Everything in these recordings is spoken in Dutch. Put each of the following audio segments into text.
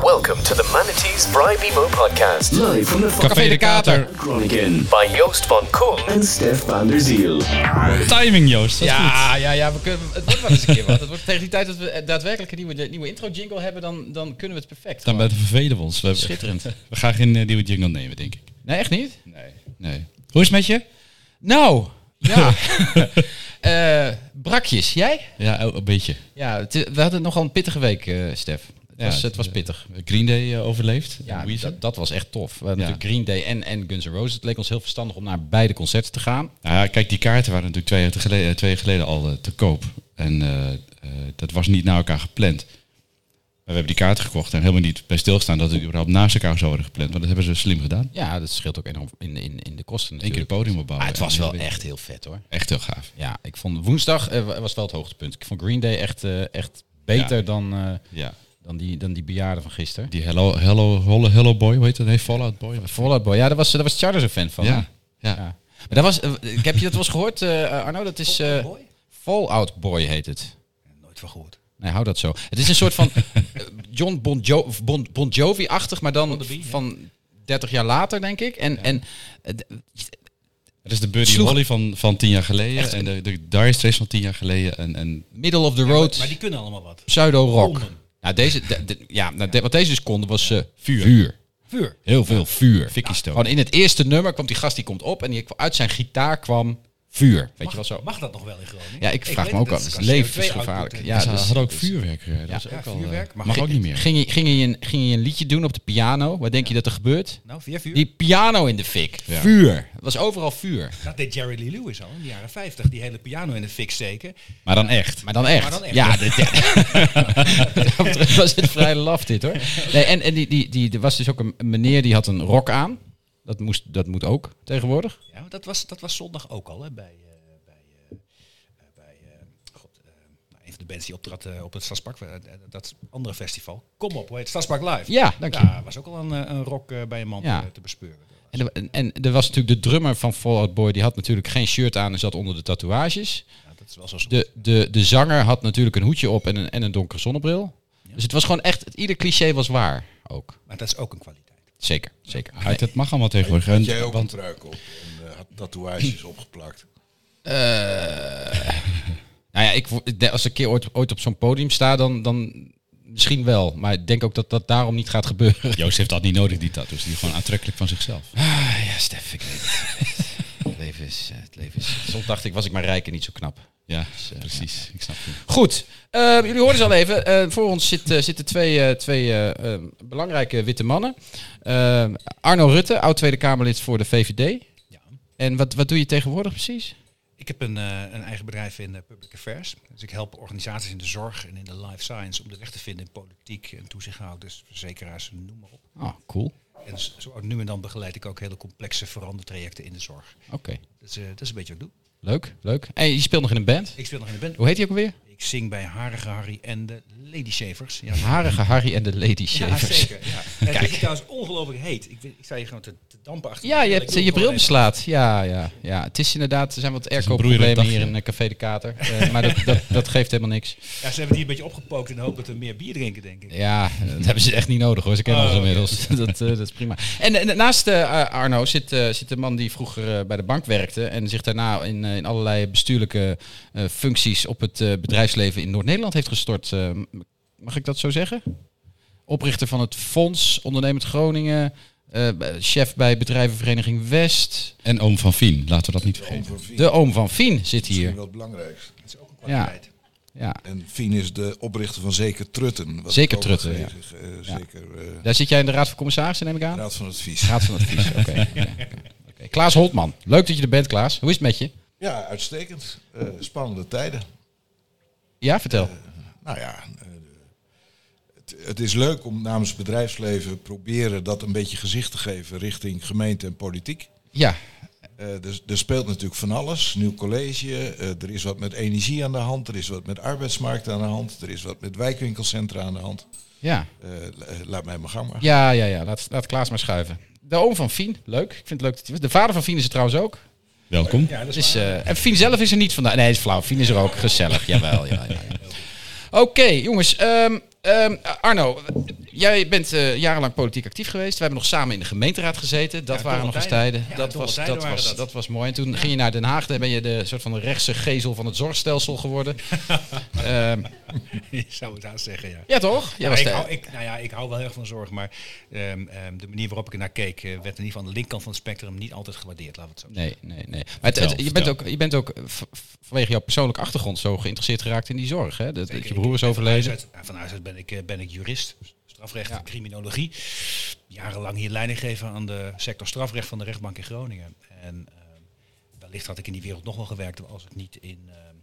Welcome to the Manatees Bribe Emo podcast Live from the Café de Kater. Groningen. by Joost van Koen En Stef van der Ziel. Timing, Joost. Dat is goed. Ja, ja, ja, we kunnen, het wordt wel eens een keer wat. Het wordt tegen die tijd dat we daadwerkelijk een nieuwe, nieuwe intro-jingle hebben, dan, dan kunnen we het perfect. Dan Gewoon. bij de vervelen we ons. We, Schitterend. we gaan geen eh, nieuwe jingle nemen, denk ik. Nee, echt niet? Nee. nee. Hoe is het met je? Nou, ja. Eh, brakjes, jij? Ja, een beetje. Ja, we hadden nogal een pittige week, eh, Stef. Het, Ja, was, het was pittig. Green Day eh, overleefd. Ja, dat, dat was echt tof. We hadden Ja. natuurlijk Green Day en, en Guns N' Roses. Het leek ons heel verstandig om naar beide concerten te gaan. Nou ja, kijk, die kaarten waren natuurlijk twee jaar geleden, eh, twee jaar geleden al eh, te koop. En dat was niet naar elkaar gepland. Maar we hebben die kaarten gekocht en helemaal niet bij stilstaan dat het überhaupt naast elkaar zou worden gepland. Maar dat hebben ze slim gedaan. Ja, dat scheelt ook enorm in, in, in de kosten Eén keer het natuurlijk. podium opbouwen. Maar het was wel echt heel vet hoor. Echt heel gaaf. Ja, ik vond woensdag was wel het hoogtepunt. Ik vond Green Day echt, echt beter Ja. dan, Ja. Dan, die, dan die bejaarden van gisteren. Die Hello, Hello, Hello, Hello Boy, hoe heet dat? Nee, Fallout Boy. Fallout Boy, ja, daar was, daar was Charter zo'n fan van. Ja. Ja. ja. Maar dat was, eh, ik heb je dat wel eens gehoord, eh, Arno? Dat is eh, Fallout Boy heet het. Nooit van gehoord. Nee, hou dat zo. Het is een soort van eh, John Bon, jo bon, bon Jovi-achtig, maar dan van 30 jaar later, denk ik. En, en eh, Het is de Buddy Sloeg- Holly van, van tien jaar geleden en de, de Dire Straits van tien jaar geleden. En, en middle of the road, Maar die kunnen allemaal wat. pseudo-rock. Nou, deze, de- de- ja, nou, de- wat deze dus konden was eh, vuur. vuur. Vuur. Heel veel vuur. Vicky Stone. Gewoon in het eerste nummer kwam die gast die komt op en die, uit zijn gitaar kwam vuur. Weet je wel zo? Mag dat nog wel in Groningen? Ja, ik vraag me ook af. Het is is als CO2 levensgevaarlijk. output, Ja, ze dus- hadden ook dus- vuurwerk. eh, Dat is Ja, ook al, vuurwerk. eh, Mag mag ook niet meer. Ging je, ging, je een, ging je een liedje doen op de piano? Wat denk je dat er gebeurt? Nou, via vuur. Die piano in de fik. Ja. Vuur. Het was overal vuur. Dat deed Jerry Lee Lewis al in de jaren 50. Die hele piano in de fik steken. Maar dan echt. Maar dan echt. Maar dan echt. Ja, dat was het vrij laf dit hoor. Nee, en en die, die, die, er was dus ook een meneer die had een rok aan. Dat, moest, dat moet ook tegenwoordig. Ja, dat was, dat was zondag ook al hè, bij, eh, bij, eh, eh, bij eh, God, eh, nou, een van de bands die optrad eh, op het Stadspark. dat andere festival. Kom op, hoe heet? Stadspark Live. Ja, dank je. Ja, was ook al een, een rock eh, bij een man Ja. te, te bespeuren. En, er- en, en er was natuurlijk de drummer van Fall Out Boy. Die had natuurlijk geen shirt aan en zat onder de tatoeages. Ja, dat is wel zo. De, de, de zanger had natuurlijk een hoedje op en een, en een donkere zonnebril. Dus het was gewoon echt, het, ieder cliché was waar ook. Maar dat is ook een kwaliteit. Zeker, zeker. Ah, Het mag allemaal tegenwoordig. Had En- jij ook want een truik op en tatoeages opgeplakt? Nou ja, ik, als ik een keer ooit, ooit op zo'n podium sta, dan, dan misschien wel. Maar ik denk ook dat dat daarom niet gaat gebeuren. Joost heeft dat niet nodig, die tattoos. Die is gewoon aantrekkelijk van zichzelf. Ah, ja, Stef, ik weet het. het leven is, eh, het leven is... Soms dacht ik, was ik maar rijk en niet zo knap. Ja, precies. Ik snap het. Goed, eh, jullie hoorden ze al even. Eh, voor ons zit, eh, zitten twee, eh, twee eh, eh, belangrijke witte mannen. Eh, Arno Rutte, oud Tweede Kamerlid voor de VVD. En wat, wat doe je tegenwoordig precies? Ik heb een, eh, een eigen bedrijf in eh, public affairs. Dus ik help organisaties in de zorg en in de life science om de weg te vinden in politiek en toezichthouders, verzekeraars, noem maar op. Oh, cool. En zo nu en dan begeleid ik ook hele complexe verandertrajecten in de zorg. Oké, Dat is, eh, dat is een beetje wat ik doe. leuk, leuk. En je speelt nog in een band. Ik speel nog in de band. Hoe heet die ook alweer? Ik zing bij Harige Harry en de Lady Shavers. Ja, Harige Harry en de Lady ja Shavers. zeker. Ja. En het is trouwens ongelooflijk heet. Ik, ik sta hier gewoon te, te dampen achter. Ja, je hebt je bril beslaat. Ja, ja, ja. Het is inderdaad, er zijn wat airco-problemen hier in eh, Café de Kater. Eh, maar dat, dat, dat geeft helemaal niks. Ja, ze hebben die een beetje opgepookt in de hoop dat we meer bier drinken, denk ik. Ja, dat hebben ze echt niet nodig hoor. Ze kennen Oh, ons inmiddels. dat, eh, dat is prima. En, en naast eh, Arno zit, eh, zit de man die vroeger eh, bij de bank werkte. En zich daarna in, eh, in allerlei bestuurlijke eh, functies op het eh, bedrijfsleven in Noord-Nederland heeft gestort. Eh, mag ik dat zo zeggen? Oprichter van het Fonds Ondernemend Groningen. eh, chef bij bedrijvenvereniging West. En oom van Fien, laten we dat niet vergeten. De oom van Fien zit hier. wel het belangrijkste. Dat is ook een kwaliteit. Ja. En Fien is de oprichter van Zeker Trutten. wat Zeker Trutten, nog ja. eh, Zeker eh, Daar zit jij in de Raad van Commissarissen, neem ik aan? Raad van Advies. Raad van Advies, oké. Klaas Holtman, leuk dat je er bent, Klaas. Hoe is het met je? Ja, uitstekend. Eh, spannende tijden. Ja, vertel. Nou ja, eh, het, het is leuk om namens het bedrijfsleven proberen dat een beetje gezicht te geven richting gemeente en politiek. Ja, Eh, er, er speelt natuurlijk van alles. Nieuw college, eh, er is wat met energie aan de hand, er is wat met arbeidsmarkt aan de hand, er is wat met wijkwinkelcentra aan de hand. ja. Eh, la- laat mij maar gang maar. Ja, ja, ja. Laat, laat Klaas maar schuiven. De oom van Fien, leuk. Ik vind het leuk dat hij was. De vader van Fien is er trouwens ook. Welkom. Ja, dat is eh, en Fien zelf is er niet vandaag. Nee, is flauw. Fien is er ook. Gezellig. Jawel, ja, ja, ja. Oké, jongens. ehm, ehm, Arno, jij bent eh, jarenlang politiek actief geweest. We hebben nog samen in de gemeenteraad gezeten. Dat Ja, waren nog eens tijden. Ja, dat, was, tijden dat, was, dat. dat was mooi. En toen ging je naar Den Haag. Dan ben je de soort van de rechtse gezel van het zorgstelsel geworden. Ehm, Je zou het haast zeggen, ja. ja, toch? Jij Ja, was ik, hou, ik, nou ja, ik hou wel heel erg van zorg, maar ehm, ehm, de manier waarop ik er naar keek, eh, werd in ieder geval aan de linkerkant van het spectrum niet altijd gewaardeerd, laten we het zo zeggen. Nee, nee, nee. Maar het- het- Vertel, je, bent ook, je bent ook v- vanwege jouw persoonlijke achtergrond zo geïnteresseerd geraakt in die zorg. Hè? Dat, Zeker, je broer is overleden. uit- ja, Van huis uit ben ik, eh, ben ik jurist, strafrecht, Ja. criminologie. Jarenlang hier leiding gegeven aan de sector strafrecht van de rechtbank in Groningen. En ehm, wellicht had ik in die wereld nog wel gewerkt als ik niet in, ehm,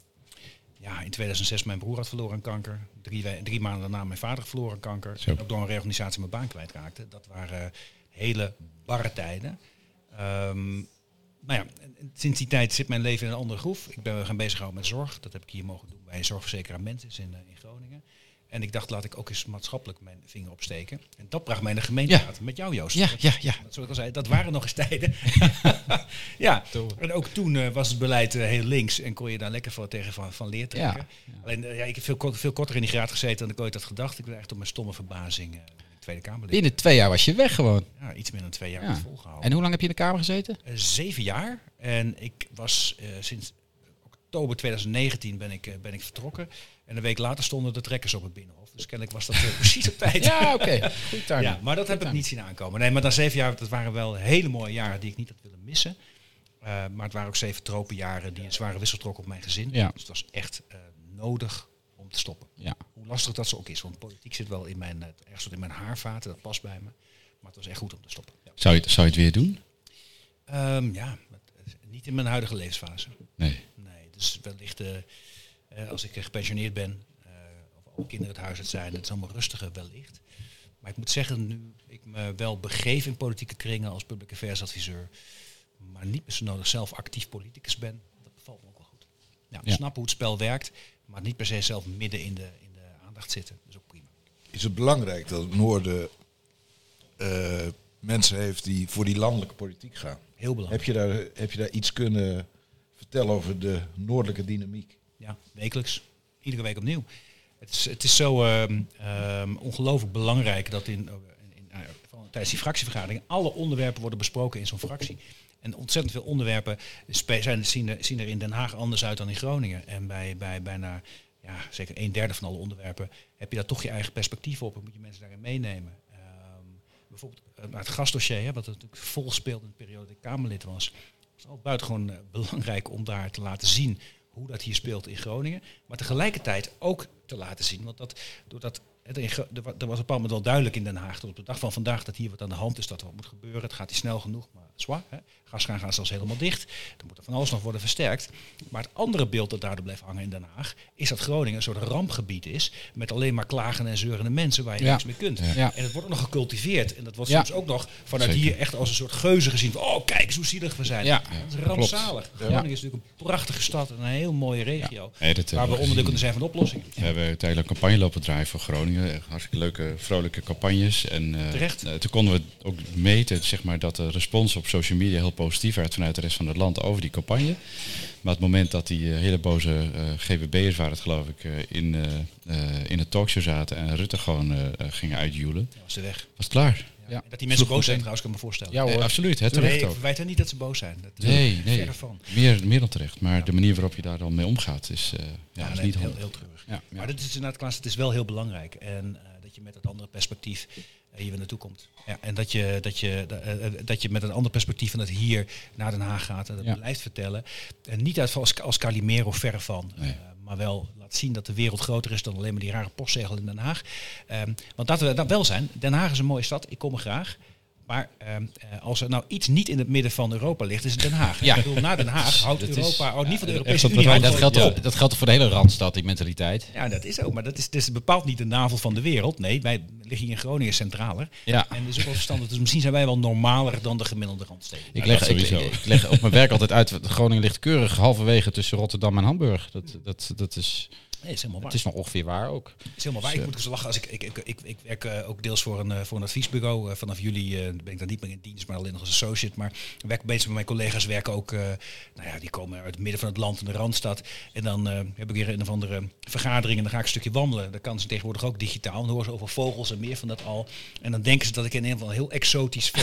ja, in 2006 mijn broer had verloren aan kanker. Drie, drie maanden daarna mijn vader verloren aan kanker. Zo. En ook door een reorganisatie mijn baan kwijtraakte. Dat waren hele barre tijden. Ehm, nou ja, en- en sinds die tijd zit mijn leven in een andere groef. Ik ben me gaan bezighouden met zorg. Dat heb ik hier mogen doen bij een zorgverzekeraar Mentis in, eh, in. En ik dacht, laat ik ook eens maatschappelijk mijn vinger opsteken. En dat bracht mij in de gemeenteraad met jou, Joost. Ja, ja, ja. Dat, zoals ik al zei, dat waren nog eens tijden. ja, en ook toen eh, was het beleid eh, heel links en kon je daar lekker voor tegen van, van leer trekken. Alleen, eh, ja, ik heb veel, veel korter in die graad gezeten dan ik ooit had gedacht. Ik ben echt op mijn stomme verbazing in de Tweede Kamer. Binnen twee jaar was je weg gewoon. Ja, iets minder dan twee jaar Ja. volgehouden. En hoe lang heb je in de Kamer gezeten? Zeven jaar. En ik was sinds oktober 2019 ben ik, ben ik vertrokken. En een week later stonden de trekkers op het Binnenhof. Dus kennelijk was dat eh, precies op tijd. Ja, oké. Goed timing. Ja, maar dat heb ik niet zien aankomen. Nee, maar na zeven jaar, dat waren wel hele mooie jaren die ik niet had willen missen. Eh, maar het waren ook zeven tropenjaren die een zware wissel trokken op mijn gezin. Ja. Dus het was echt eh, nodig om te stoppen. Ja. Hoe lastig dat zo ook is. Want politiek zit wel in mijn, ergens in mijn haarvaten, dat past bij me. Maar het was echt goed om te stoppen. Ja, Zou je, het- zou je het weer doen? Ehm, ja niet in mijn huidige levensfase. Nee. Nee, dus wellicht eh, als ik eh, gepensioneerd ben, eh, of alle kinderen het huis uit zijn, het is allemaal rustiger wellicht. Maar ik moet zeggen, nu ik me wel begeef in politieke kringen als public affairs adviseur, maar niet meer zo nodig zelf actief politicus ben, dat bevalt me ook wel goed. Ja, Ja. Snappen hoe het spel werkt, maar niet per se zelf midden in de, in de aandacht zitten. Dat is ook prima. Is het belangrijk dat het Noorden eh, mensen heeft die voor die landelijke politiek gaan? Heel belangrijk. Heb je daar, heb je daar iets kunnen vertellen over de noordelijke dynamiek? Ja, wekelijks. Iedere week opnieuw. Het is, het is zo ehm, ongelooflijk belangrijk dat in, in, in, nou tijdens die fractievergaderingen alle onderwerpen worden besproken in zo'n fractie. En ontzettend veel onderwerpen zijn, zien, er, zien er in Den Haag anders uit dan in Groningen. En bij, bij bijna ja, zeker een derde van alle onderwerpen heb je daar toch je eigen perspectief op en moet je mensen daarin meenemen. Ehm, bijvoorbeeld eh, het gasdossier, hè, wat natuurlijk vol speelde in de periode dat ik Kamerlid was. Het is al buitengewoon eh, belangrijk om daar te laten zien hoe dat hier speelt in Groningen. Maar tegelijkertijd ook te laten zien, want dat, doordat, er er was op een bepaald moment wel duidelijk in Den Haag tot op de dag van vandaag dat hier wat aan de hand is, dat er wat moet gebeuren. Het gaat hier snel genoeg, maar zwaar. Hè? Gaskraan gaat zelfs helemaal dicht. Er moet er van alles nog worden versterkt. Maar het andere beeld dat daardoor blijft hangen in Den Haag, is dat Groningen een soort rampgebied is met alleen maar klagende en zeurende mensen waar je Ja. niks mee kunt. Ja. En het wordt ook nog gecultiveerd. En dat wordt Ja. soms ook nog vanuit Zeker. hier echt als een soort geuze gezien. Van, oh, kijk eens hoe zielig we zijn. Ja. Dat is rampzalig. Groningen is natuurlijk een prachtige stad en een heel mooie regio. Hebben waar we onderdeel kunnen zijn van de oplossingen. We hebben tijdelijk een campagne lopen draaien voor Groningen. Hartstikke leuke, vrolijke campagnes. En eh, Terecht. eh, toen konden we ook meten zeg maar, dat de respons op social media heel positief werd vanuit de rest van het land over die campagne. Maar het moment dat die eh, hele boze eh GBB'ers waren het geloof ik, eh, in, eh, eh, in het talkshow zaten en Rutte gewoon gingen uitjoelen, Dat was de weg. was het klaar. Ja. Dat die mensen Sloeg boos zijn trouwens, kan ik me voorstellen. Ja hoor. Nee, absoluut, hè, nee, terecht ik ook. niet dat ze boos zijn. Dat is Nee, nee. van. Meer, meer dan terecht. Maar de manier waarop je daar dan mee omgaat is, eh, ja, Ja, is nee, niet heel, handig. heel treurig. Ja, ja. Maar dit is inderdaad, Klaas, het is wel heel belangrijk. En eh, dat je met het andere perspectief hier weer naartoe komt. Ja, en dat je, dat, je, eh, eh, dat je met een ander perspectief van het hier naar Den Haag gaat en dat Ja. blijft vertellen. En niet uit als, als Calimero verre van. Nee. eh, maar wel laat zien dat de wereld groter is dan alleen maar die rare postzegel in Den Haag. Ehm, want laten we dat wel zijn. Den Haag is een mooie stad. Ik kom er graag. Maar ehm, eh, als er nou iets niet in het midden van Europa ligt, is het Den Haag. Ja. Ik bedoel, na Den Haag houdt Dat is- Europa, houdt niet van de Europese Unie. dat geldt, toch- dat geldt voor de hele Randstad, die mentaliteit. Ja, dat is ook. Maar dat is, is bepaald niet de navel van de wereld. Nee, wij liggen hier in Groningen centraler. Ja. En dus ook wel verstandig. Dus misschien zijn wij wel normaler dan de gemiddelde randsteden. Ik leg, ik, sowieso. ik leg op mijn werk altijd uit, Groningen ligt keurig halverwege tussen Rotterdam en Hamburg. Dat, dat, dat is... Nee, is helemaal waar. Het is nog ongeveer waar ook. Het is helemaal waar. Ik moet dus lachen als ik. Ik, ik, ik, ik werk eh, ook deels voor een, eh, voor een adviesbureau. Eh, vanaf juli eh, ben ik dan niet meer in dienst, maar alleen nog als associate. Maar ik werk bezig met mijn collega's werken ook. eh, nou ja, die komen uit het midden van het land in de randstad. En dan eh, heb ik weer een of andere vergadering en dan ga ik een stukje wandelen. Dan kan ze tegenwoordig ook digitaal. Dan horen ze over vogels en meer van dat al. En dan denken ze dat ik in een geval heel exotisch.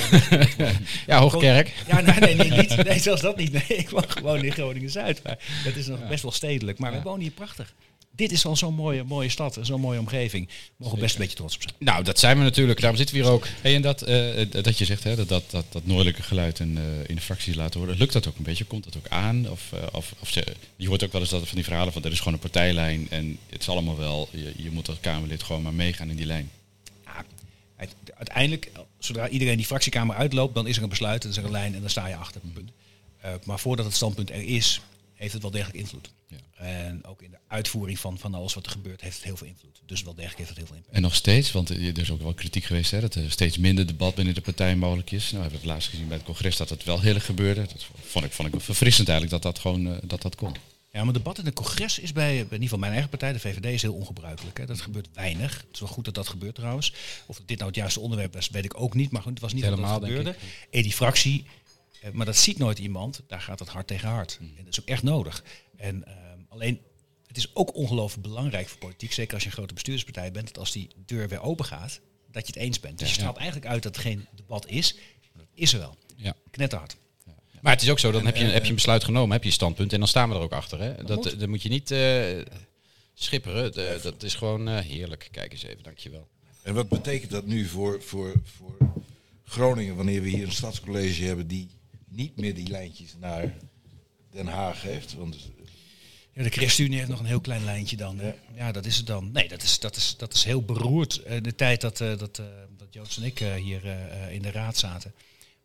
Ja, Hoogkerk. Ja, nee, nee, nee, niet, nee, zelfs dat niet. Nee, ik woon gewoon in Groningen-Zuid. Maar dat is nog best wel stedelijk. Maar we wonen hier prachtig. Dit is al zo'n mooie, mooie stad, en zo'n mooie omgeving. We mogen best een beetje trots op zijn. Nou, dat zijn we natuurlijk. Daarom zitten we hier ook. Hey, en dat, eh, dat je zegt hè, dat, dat, dat, dat noordelijke geluid in, eh, in de fracties laten horen, lukt dat ook een beetje? Komt dat ook aan? Of, eh, of, of ze, je hoort ook wel eens dat van die verhalen van er is gewoon een partijlijn en het is allemaal wel, je, je moet als Kamerlid gewoon maar meegaan in die lijn. Ja, uiteindelijk, zodra iedereen die fractiekamer uitloopt, dan is er een besluit, dan is er een lijn en dan sta je achter. Punt. Maar voordat het standpunt er is, heeft het wel degelijk invloed. Ja. En ook in de uitvoering van, van alles wat er gebeurt, heeft het heel veel invloed. Dus wel degelijk heeft het heel veel impact. En nog steeds, want eh, er is ook wel kritiek geweest hè, dat er steeds minder debat binnen de partij mogelijk is. Nou, we hebben het laatst gezien bij het congres dat het wel heel erg gebeurde. Dat vond ik, vond ik verfrissend eigenlijk dat dat gewoon eh, dat dat kon. Ja, maar debat in het congres is bij, in ieder geval mijn eigen partij, de VVD, is heel ongebruikelijk. Hè. Dat gebeurt weinig. Het is wel goed dat dat gebeurt trouwens. Of dit nou het juiste onderwerp is, weet ik ook niet. Maar goed, het was niet Helemaal, dat gebeurde. En die fractie, maar dat ziet nooit iemand. Daar gaat het hard tegen hard. Mm. En dat is ook echt nodig. En ehm, alleen, het is ook ongelooflijk belangrijk voor politiek, zeker als je een grote bestuurspartij bent, dat als die deur weer open gaat, dat je het eens bent. Dus je straalt eigenlijk uit dat er geen debat is. Maar dat is er wel. Ja. Knetterhard. Maar het is ook zo, dan heb je, heb je een besluit genomen, heb je een standpunt en dan staan we er ook achter. Hè? Dat, moet. dat moet je niet eh, schipperen. De- dat is gewoon eh, heerlijk. Kijk eens even, dankjewel. En wat betekent dat nu voor, voor, voor Groningen wanneer we hier een stadscollege hebben die niet meer die lijntjes naar Den Haag heeft? Want Ja, de ChristenUnie heeft nog een heel klein lijntje dan. Ja, dat is het dan. Nee, dat is, dat is, dat is heel beroerd. Eh, de tijd dat, eh, dat, eh, dat Joost en ik hier eh, eh, in de raad zaten,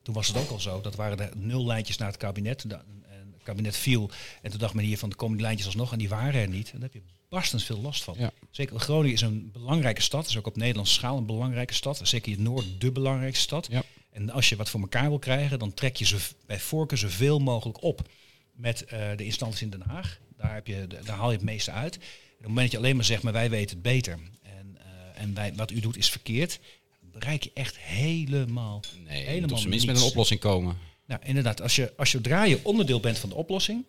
toen was het ook al zo. Dat waren er nul lijntjes naar het kabinet. En het kabinet viel. En toen dacht men hier van, er komen die lijntjes alsnog. En die waren er niet. En daar heb je barstens veel last van. Ja. Zeker Groningen is een belangrijke stad. is ook op Nederlandse schaal een belangrijke stad. Zeker in het noorden de belangrijkste stad. Ja. En als je wat voor elkaar wil krijgen, dan trek je ze bij voorkeur zoveel mogelijk op met eh, de instanties in Den Haag. Daar, heb je, daar haal je het meeste uit. En op het moment dat je alleen maar zegt, maar wij weten het beter. En, eh, en wij, wat u doet is verkeerd. Bereik je echt helemaal, Nee, je moet helemaal op zijn minst met een oplossing komen. Nou, inderdaad, als je, als zodra je onderdeel bent van de oplossing,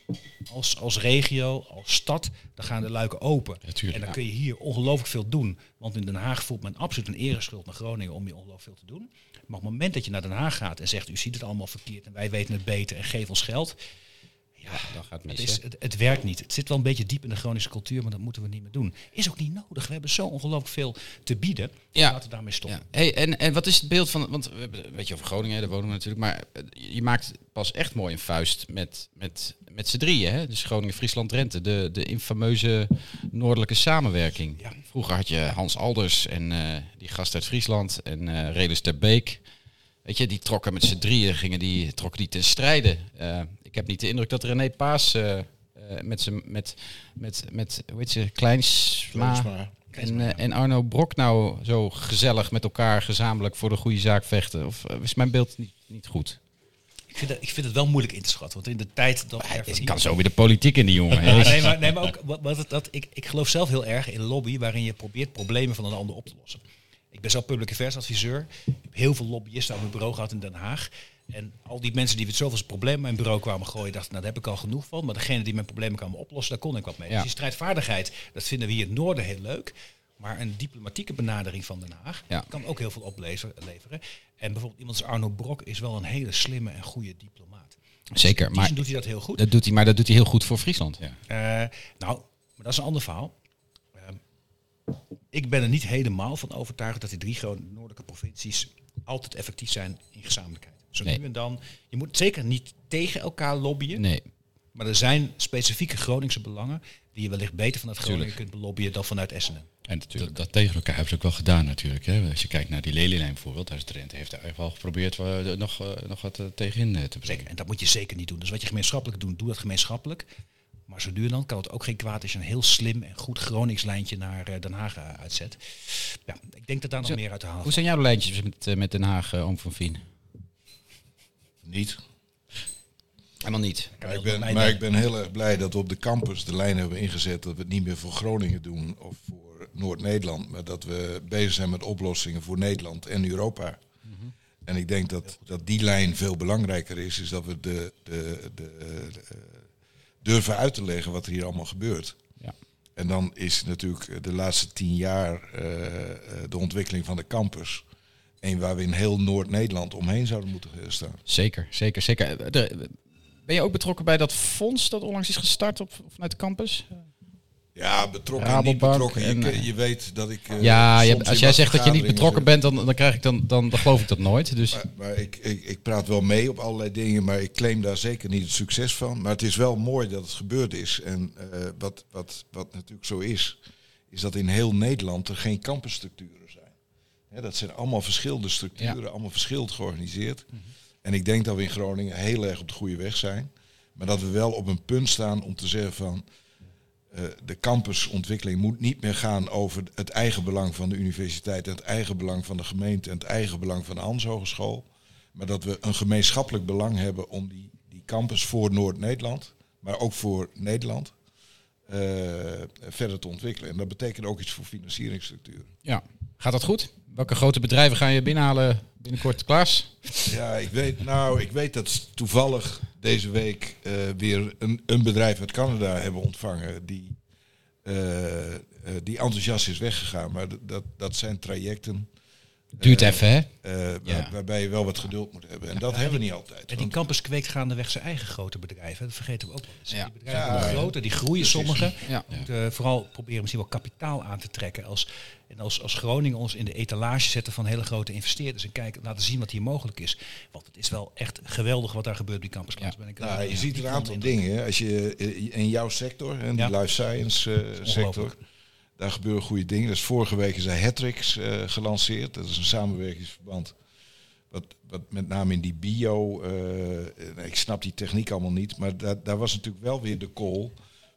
als, als regio, als stad, dan gaan de luiken open. En dan ja. kun je hier ongelooflijk veel doen. Want in Den Haag voelt men absoluut een ereschuld naar Groningen om hier ongelooflijk veel te doen. Maar op het moment dat je naar Den Haag gaat en zegt, u ziet het allemaal verkeerd en wij weten het beter en geef ons geld. Ja, Dan gaat het het, is, het, het werkt niet. Het zit wel een beetje diep in de Groningse cultuur, maar dat moeten we niet meer doen. Is ook niet nodig. We hebben zo ongelooflijk veel te bieden. Ja. Laten we daarmee stoppen. Ja. Hey, en, en wat is het beeld van, want we hebben een beetje over Groningen, daar wonen we natuurlijk, maar eh, je maakt pas echt mooi een vuist met, met, met z'n drieën, hè? dus Groningen, Friesland, Drenthe, de, de infameuze noordelijke samenwerking. Ja. Vroeger had je Hans Alders en eh, die gast uit Friesland en eh Redus ter Beek. Weet je, die trokken met z'n drieën, gingen die, trokken die ten strijde. Eh, ik heb niet de indruk dat René Paas eh, eh, met, zijn met, met, met, hoe heet ze, Kleinsma, Kleinsma. en, eh, en Arno Brok nou zo gezellig met elkaar gezamenlijk voor de goede zaak vechten? Of is mijn beeld niet, niet goed? Ik, vind het, ik vind het wel moeilijk in te schatten. Want in de tijd dat ieder- kan zo weer de politiek in die jongen. Ja, nee, maar, nee, maar ook wat, wat het, dat, ik, ik geloof zelf heel erg in lobby waarin je probeert problemen van een ander op te lossen. Ik ben zelf public affairs adviseur. Ik heb heel veel lobbyisten op mijn bureau gehad in Den Haag. En al die mensen die met zoveel problemen in mijn bureau kwamen gooien, dachten, nou daar heb ik al genoeg van. Maar degene die mijn problemen kwamen oplossen, daar kon ik wat mee. Ja. Dus die strijdvaardigheid, dat vinden we hier in het noorden heel leuk. Maar een diplomatieke benadering van Den Haag Ja. kan ook heel veel opleveren. En bijvoorbeeld iemand als Arno Brok is wel een hele slimme en goede diplomaat. Zeker, Die maar doet hij dat heel goed. dat doet hij, maar dat doet hij heel goed voor Friesland. Ja. Eh, nou, maar dat is een ander verhaal. Ehm, ik ben er niet helemaal van overtuigd dat die drie grote noordelijke provincies altijd effectief zijn in gezamenlijkheid. Zo Nee. nu en dan. Je moet zeker niet tegen elkaar lobbyen. Nee, Maar er zijn specifieke Groningse belangen die je wellicht beter vanuit Groningen Tuurlijk. kunt belobbyen dan vanuit Essenen. En dat, dat tegen elkaar hebben ze ook wel gedaan natuurlijk. Hè. Als je kijkt naar die lelielijn bijvoorbeeld, daar is Drenthe heeft eigenlijk wel geprobeerd eh, nog, eh, nog wat eh, tegenin te brengen. Zeker. En dat moet je zeker niet doen. Dus wat je gemeenschappelijk doet, doe dat gemeenschappelijk. Maar zo en dan kan het ook geen kwaad als je een heel slim en goed Gronings lijntje naar eh, Den Haag uitzet. Ja, ik denk dat daar nog Zo- meer uit te halen hoe zijn jouw lijntjes met, met Den Haag, Oom van Vien? Niet. Helemaal niet. Maar ik, ben, maar ik ben heel erg blij dat we op de campus de lijn hebben ingezet dat we het niet meer voor Groningen doen of voor Noord-Nederland, maar dat we bezig zijn met oplossingen voor Nederland en Europa. En ik denk dat, dat die lijn veel belangrijker is, is dat we de, de, de, de- durven uit te leggen wat er hier allemaal gebeurt. Ja. En dan is natuurlijk de laatste tien jaar eh, eh, de ontwikkeling van de campus. Een waar we in heel Noord-Nederland omheen zouden moeten staan. Zeker, zeker, zeker. Eh, ben je ook betrokken bij dat fonds dat onlangs is gestart op, vanuit de campus? Ja, betrokken en niet betrokken. Je, en, eh, je weet dat ik. eh, ja, je als jij zegt dat je niet betrokken zit. bent, dan, dan, krijg ik dan, dan, dan geloof ik dat nooit. Dus Maar, maar ik, ik, ik praat wel mee op allerlei dingen, maar ik claim daar zeker niet het succes van. Maar het is wel mooi dat het gebeurd is. En eh, wat, wat, wat natuurlijk zo is, is dat in heel Nederland er geen campusstructuren dat zijn allemaal verschillende structuren, allemaal verschillend georganiseerd. En ik denk dat we in Groningen heel erg op de goede weg zijn. Maar dat we wel op een punt staan om te zeggen van... eh, de campusontwikkeling moet niet meer gaan over het eigen belang van de universiteit... en het eigen belang van de gemeente en het eigen belang van de Hans Hogeschool. Maar dat we een gemeenschappelijk belang hebben om die, die campus voor Noord-Nederland... maar ook voor Nederland eh, verder te ontwikkelen. En dat betekent ook iets voor financieringsstructuren. ja, gaat dat goed? Welke grote bedrijven ga je binnenhalen binnenkort, Klaas? Ja, ik weet, nou, ik weet dat toevallig deze week eh, weer een, een bedrijf uit Canada hebben ontvangen die, eh, eh, die enthousiast is weggegaan. Maar dat- dat, dat zijn trajecten Duurt Eh, even, hè? eh, Ja. waarbij je wel wat geduld moet hebben. En dat hebben we niet altijd. En die campus kweekt gaandeweg zijn eigen grote bedrijven. Dat vergeten we ook wel eens. Die bedrijven Ja, worden ja. groter, die groeien sommige. Ja. We moeten eh, vooral proberen misschien wel kapitaal aan te trekken. Als, en als, als Groningen ons in de etalage zetten van hele grote investeerders. En kijken, laten zien wat hier mogelijk is. Want het is wel echt geweldig wat daar gebeurt op die campus. Ja. Ben ik, Nou, je ziet een aantal dingen. Als je in jouw sector, hè, die life science sector. Daar gebeuren goede dingen. Dus vorige week is er Hatrix eh, gelanceerd. Dat is een samenwerkingsverband. Wat, wat met name in die bio, eh, ik snap die techniek allemaal niet, maar daar, daar was natuurlijk wel weer de call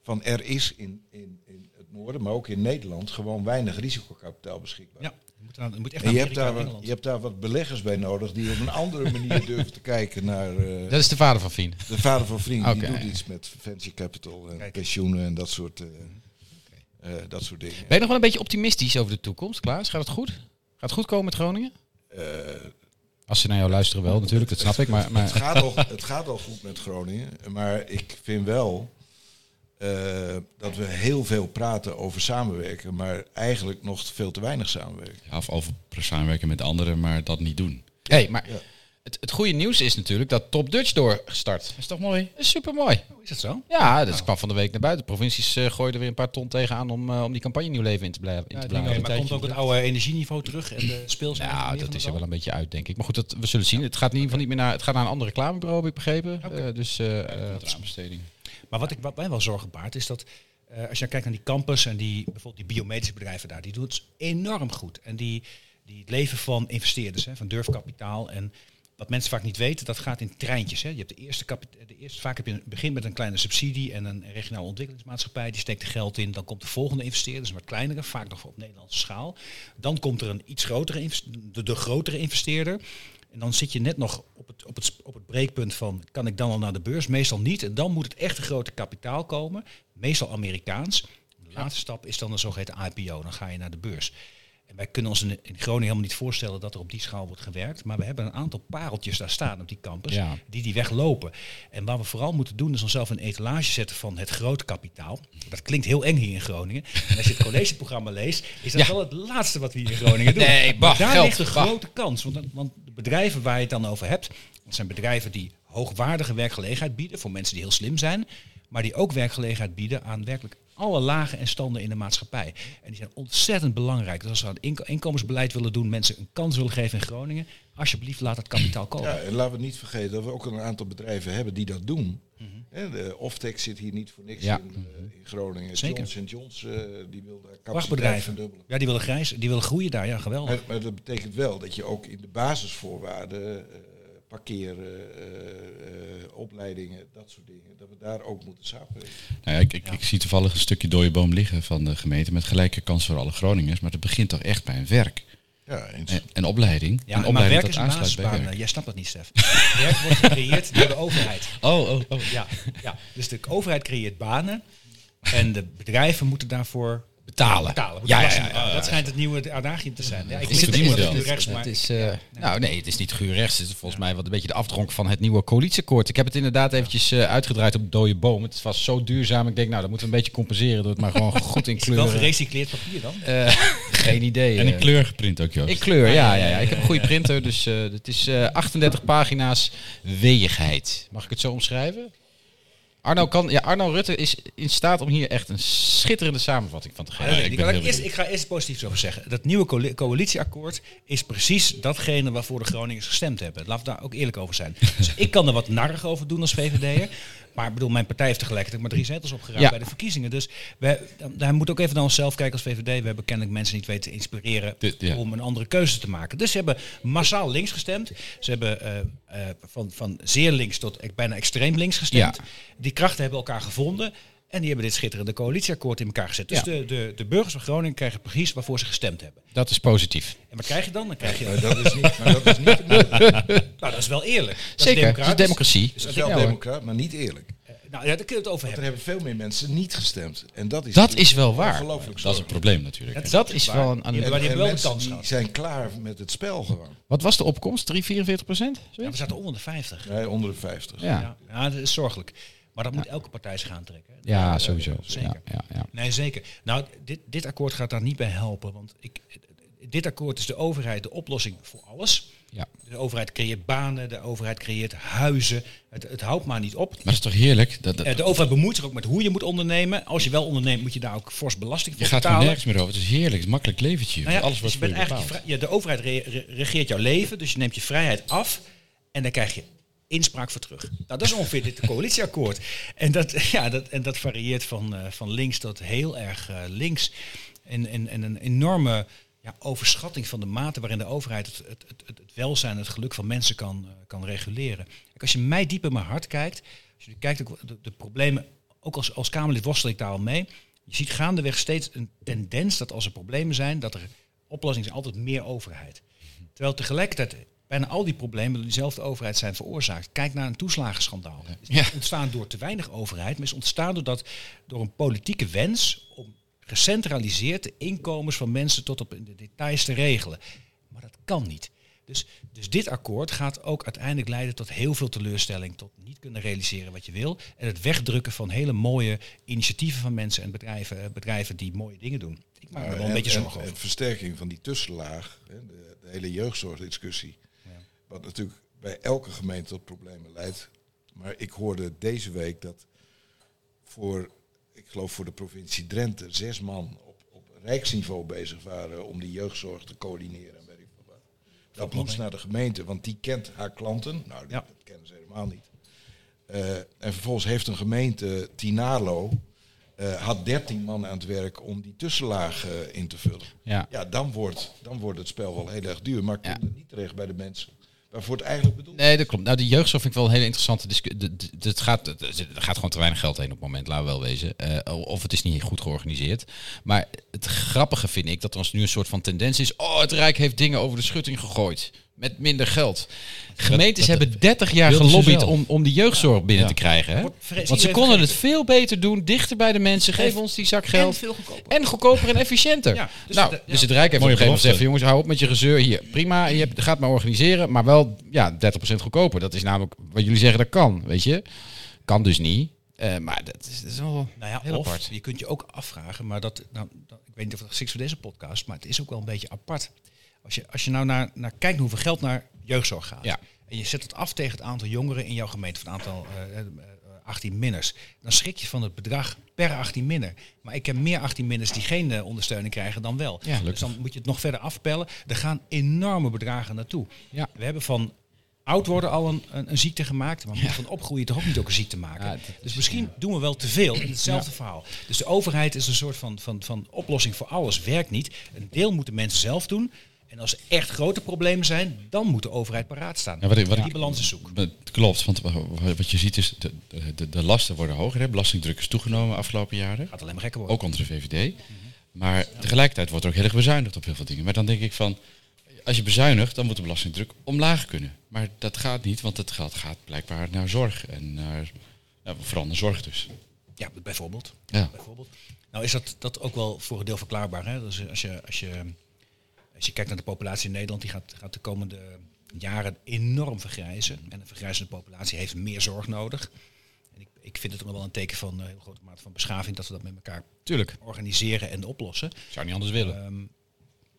van er is in, in, in het noorden, maar ook in Nederland, gewoon weinig risicokapitaal beschikbaar. Ja, je moet, aan- moet echt En naar je hebt, daar, wat- je hebt daar wat beleggers bij nodig die op een andere manier durven te kijken naar... eh, Dat is de vader van Fien. de vader van vrienden die doet iets met venture capital en Kijk. pensioenen en dat soort, eh, dat soort dingen. Ben je nog wel een beetje optimistisch over de toekomst, Klaas? Gaat het goed? Gaat het goed komen met Groningen? Eh, Als ze naar jou luisteren wel, natuurlijk, dat snap ik. Maar, het, maar gaat al, het gaat al goed met Groningen, maar ik vind wel eh, dat we heel veel praten over samenwerken, maar eigenlijk nog veel te weinig samenwerken. Ja, of over samenwerken met anderen, maar dat niet doen. hey, maar Ja. Het, het goede nieuws is natuurlijk dat Top Dutch doorgestart. is toch mooi? Dat is super mooi. Oh, is dat zo? Ja, dat kwam van de week naar buiten. De provincies eh, gooiden er weer een paar ton tegenaan om, eh, om die campagne nieuw leven in te blijven. In te Ja, blazen. maar komt ook het oude energieniveau terug en de speels? Ja, dat is er wel een beetje uit, denk ik. Maar goed, dat, we zullen zien. Het gaat in ieder geval niet meer naar. Het gaat naar een ander reclamebureau, heb ik begrepen. Eh, dus eh, eh, aanbesteding. Maar wat, ik, wat mij wel zorgen baart, is dat eh, als je kijkt naar die campus en die, bijvoorbeeld die biomedische bedrijven daar, die doen het enorm goed. En die, die het leven van investeerders, hè, van durfkapitaal en wat mensen vaak niet weten, dat gaat in treintjes. Hè. Je hebt de eerste de vaak heb je een begin met een kleine subsidie en een regionale ontwikkelingsmaatschappij, die steekt er geld in. Dan komt de volgende investeerder, dus een wat kleinere, vaak nog op Nederlandse schaal. Dan komt er een iets grotere, de, de grotere investeerder. En dan zit je net nog op het, op, het, op het breekpunt van, kan ik dan al naar de beurs? Meestal niet. En dan moet het echte grote kapitaal komen. Meestal Amerikaans. De laatste stap is dan een zogeheten IPO. Dan ga je naar de beurs. En wij kunnen ons in, in Groningen helemaal niet voorstellen dat er op die schaal wordt gewerkt. Maar we hebben een aantal pareltjes daar staan op die campus. Ja. Die die weglopen. En wat we vooral moeten doen is onszelf een etalage zetten van het grote kapitaal. Dat klinkt heel eng hier in Groningen. En als je het collegeprogramma leest, is dat Ja. wel het laatste wat we hier in Groningen doen. Nee, bah, daar geld, ligt een grote kans. Want, want de bedrijven waar je het dan over hebt, dat zijn bedrijven die hoogwaardige werkgelegenheid bieden voor mensen die heel slim zijn. Maar die ook werkgelegenheid bieden aan werkelijk alle lagen en standen in de maatschappij. En die zijn ontzettend belangrijk. Dus als we aan inkomensbeleid willen doen, mensen een kans willen geven in Groningen, alsjeblieft laat het kapitaal komen. Ja, en laten we niet vergeten dat we ook een aantal bedrijven hebben die dat doen. Hè, de Offtech zit hier niet voor niks Ja. in, eh, in Groningen. Zeker. Johnson eh, die wil daar capaciteit verdubbelen. Ja, die willen grijs, die willen groeien daar. Ja, geweldig. Maar, maar dat betekent wel dat je ook in de basisvoorwaarden, eh, parkeren, eh, eh, opleidingen, dat soort dingen, dat we daar ook moeten samenwerken. Nou ja, ik, ik, ik zie toevallig een stukje dode boom liggen van de gemeente met gelijke kans voor alle Groningers. Maar het begint toch echt bij een werk. Ja. En, en opleiding. Ja, en maar opleiding werk is dat een aansluit bij basisbaan. werk. Jij snapt dat niet, Stef. werk wordt gecreëerd door de overheid. Oh, oh, oh. Ja, ja, dus de overheid creëert banen en de bedrijven moeten daarvoor Betalen. betalen. Ja, ja. Dat schijnt het nieuwe adagium te zijn. Ja, ik Het is het rechts, maar Het is, eh, nou nee, het is niet guur rechts. Het is volgens mij wat een beetje de afdronk van het nieuwe coalitieakkoord. Ik heb het inderdaad eventjes eh, uitgedraaid op dode boom. Het was zo duurzaam. Ik denk, nou, dat moeten we een beetje compenseren door het maar gewoon goed in het wel gerecycleerd papier dan? Eh, geen idee. En in kleur geprint ook, Joost. In kleur, ja, ja, ja. Ik heb een goede printer, dus eh, het is eh, 38 pagina's weegheid. Mag ik het zo omschrijven? Arno, kan, ja, Arno Rutte is in staat om hier echt een schitterende samenvatting van te geven. ik Laat eerst, ik ga eerst positief over zeggen. Dat nieuwe coali- coalitieakkoord is precies datgene waarvoor de Groningers gestemd hebben. Laten we daar ook eerlijk over zijn. Dus ik kan er wat narrig over doen als VVD'er. Maar ik bedoel, mijn partij heeft tegelijkertijd maar drie zetels opgeruimd Ja. bij de verkiezingen. Dus wij, daar moet ook even naar onszelf kijken als VVD. We hebben kennelijk mensen niet weten te inspireren Dit- ja. om een andere keuze te maken. Dus ze hebben massaal links gestemd. Ze hebben eh, eh, van, van zeer links tot bijna extreem links gestemd. Ja. Die krachten hebben elkaar gevonden. En die hebben dit schitterende coalitieakkoord in elkaar gezet. Dus Ja. de, de, de burgers van Groningen krijgen precies waarvoor ze gestemd hebben. Dat is positief. En wat krijg je dan? Dan krijg je... Maar dat is niet, maar dat is niet Nou, dat is wel eerlijk. Dat Zeker, is het is democratie. Dat is wel Ja, maar niet eerlijk. nou, ja, daar kun je het over Er hebben. hebben veel meer mensen niet gestemd. En dat is Dat is wel waar. Ongelooflijk Dat is een probleem natuurlijk. Dat is waar. wel een... Hebben- En, die en wel kans die gehad. zijn klaar met het spel gewoon. wat was de opkomst? 3, 44 procent? Ja, we zaten onder de 50. Nee, onder de 50. Ja, Ja, ja dat is zorgelijk. Maar dat moet elke partij zich aantrekken. ja sowieso. Zeker. Ja, ja, ja. Nee, zeker. Nou, dit, dit akkoord gaat daar niet bij helpen. Want ik, dit akkoord is de overheid de oplossing voor alles. Ja. De overheid creëert banen, de overheid creëert huizen. Het, het houdt maar niet op. Maar dat is toch heerlijk? Dat, dat- Eh, De overheid bemoeit zich ook met hoe je moet ondernemen. Als je wel onderneemt, moet je daar ook fors belasting voor je gaat er betalen. nergens meer over. Het is heerlijk. Het is makkelijk leventje. Nou ja, Alles dus wordt je voor bent je eigenlijk je ja, de overheid re- re- regeert jouw leven, dus je neemt je vrijheid af en dan krijg je inspraak voor terug. Nou, dat is ongeveer dit coalitieakkoord. En dat, ja, dat, en dat varieert van, eh, van links tot heel erg eh, links. En, en, en een enorme ja, overschatting van de mate waarin de overheid het, het, het, het welzijn het geluk van mensen kan, eh, kan reguleren. Kijk, als je mij diep in mijn hart kijkt, als je kijkt ook de, de problemen, ook als, als Kamerlid worstel ik daar al mee. Je ziet gaandeweg steeds een tendens dat als er problemen zijn, dat er oplossingen zijn altijd meer overheid. Terwijl tegelijkertijd bijna al die problemen door diezelfde overheid zijn veroorzaakt. Kijk naar een toeslagenschandaal. Het is niet ontstaan door te weinig overheid, maar is ontstaan doordat, door een politieke wens om gecentraliseerd de inkomens van mensen tot op in de details te regelen. Maar dat kan niet. Dus, dus dit akkoord gaat ook uiteindelijk leiden tot heel veel teleurstelling, tot niet kunnen realiseren wat je wil. En het wegdrukken van hele mooie initiatieven van mensen en bedrijven, eh, bedrijven die mooie dingen doen. Ik maak me er wel een En- beetje en- zorgen en over. versterking van die tussenlaag, de hele jeugdzorgdiscussie. Wat natuurlijk bij elke gemeente tot problemen leidt. Maar ik hoorde deze week dat voor, ik geloof voor de provincie Drenthe, zes man op, op rijksniveau bezig waren om die jeugdzorg te coördineren. en weet ik wat. Dat moest naar de gemeente, want die kent haar klanten. Nou, die, Ja. dat kennen ze helemaal niet. Eh, en vervolgens heeft een gemeente, Tinalo, eh, had 13 man aan het werk om die tussenlaag eh, in te vullen. Ja. Ja, dan wordt, dan wordt het spel wel heel erg duur. Maar Ja. komt het niet terecht bij de mensen waarvoor het eigenlijk bedoeld Nee, dat klopt. Nou, die jeugdzorg vind ik wel een hele interessante discussie. Het gaat, het- gaat gewoon te weinig geld heen op het moment, laten we wel wezen. Eh, of het is niet goed georganiseerd. Maar het grappige vind ik dat er nu een soort van tendens is. Oh, het Rijk heeft dingen over de schutting gegooid. Met minder geld. Gemeentes dat- hebben 30 jaar wilden ze gelobbyd om, om die jeugdzorg binnen Ja. te krijgen. Hè? Want ze konden het veel beter doen, dichter bij de mensen. Geef ons die zak En geld. veel goedkoper. En goedkoper en efficiënter. Ja, dus nou, het- ja. dus het Rijk heeft op Mooie een gegeven moment gezegd... jongens, hou op met je gezeur. Hier, prima, je hebt, gaat maar organiseren. Maar wel ja, 30% goedkoper. Dat is namelijk wat jullie zeggen, dat kan. Weet je? Kan dus niet. Eh, maar dat is, dat is wel Nou ja, heel of apart. je kunt je ook afvragen, maar dat, nou, dat, ik weet niet of het geschikt is voor deze podcast, maar het is ook wel een beetje apart. Als je, als je nou naar, naar kijkt hoeveel geld naar jeugdzorg gaat, Ja. en je zet het af tegen het aantal jongeren in jouw gemeente, of het aantal eh, eh, 18 minners, dan schrik je van het bedrag per 18 minner. Maar ik ken meer 18 minners die geen eh, ondersteuning krijgen dan wel. Ja, dus dan moet je het nog verder afpellen. Er gaan enorme bedragen naartoe. Ja. We hebben van oud worden al een, een, een ziekte gemaakt, maar van opgroeien toch ook niet ook een ziekte maken. Ja, dus misschien doen we wel te veel in hetzelfde verhaal. Dus de overheid is een soort van, van, van oplossing voor alles, werkt niet. Een deel moeten mensen zelf doen. En als er echt grote problemen zijn, dan moet de overheid paraat staan. Ja, wat ik- wat Die balans is zoek. Dat klopt, want wa- wat je ziet is, de, de, de lasten worden hoger. Hè? Belastingdruk is toegenomen de afgelopen jaren. Gaat alleen maar gekker worden. Ook onder de VVD. Maar tegelijkertijd wordt er ook heel erg bezuinigd op heel veel dingen. Maar dan denk ik van, als je bezuinigt, dan moet de belastingdruk omlaag kunnen. Maar dat gaat niet, want het geld gaat blijkbaar naar zorg. En naar, ja, vooral naar zorg dus. Ja, bijvoorbeeld. Ja. bijvoorbeeld. Nou is dat, dat ook wel voor een deel verklaarbaar. Hè? Dus als, je, als, je, als je kijkt naar de populatie in Nederland, die gaat, gaat de komende jaren enorm vergrijzen. En een vergrijzende populatie heeft meer zorg nodig. En ik, ik vind het ook nog wel een teken van een heel grote mate van beschaving dat we dat met elkaar Tuurlijk. organiseren en oplossen. Zou niet anders willen. Ehm,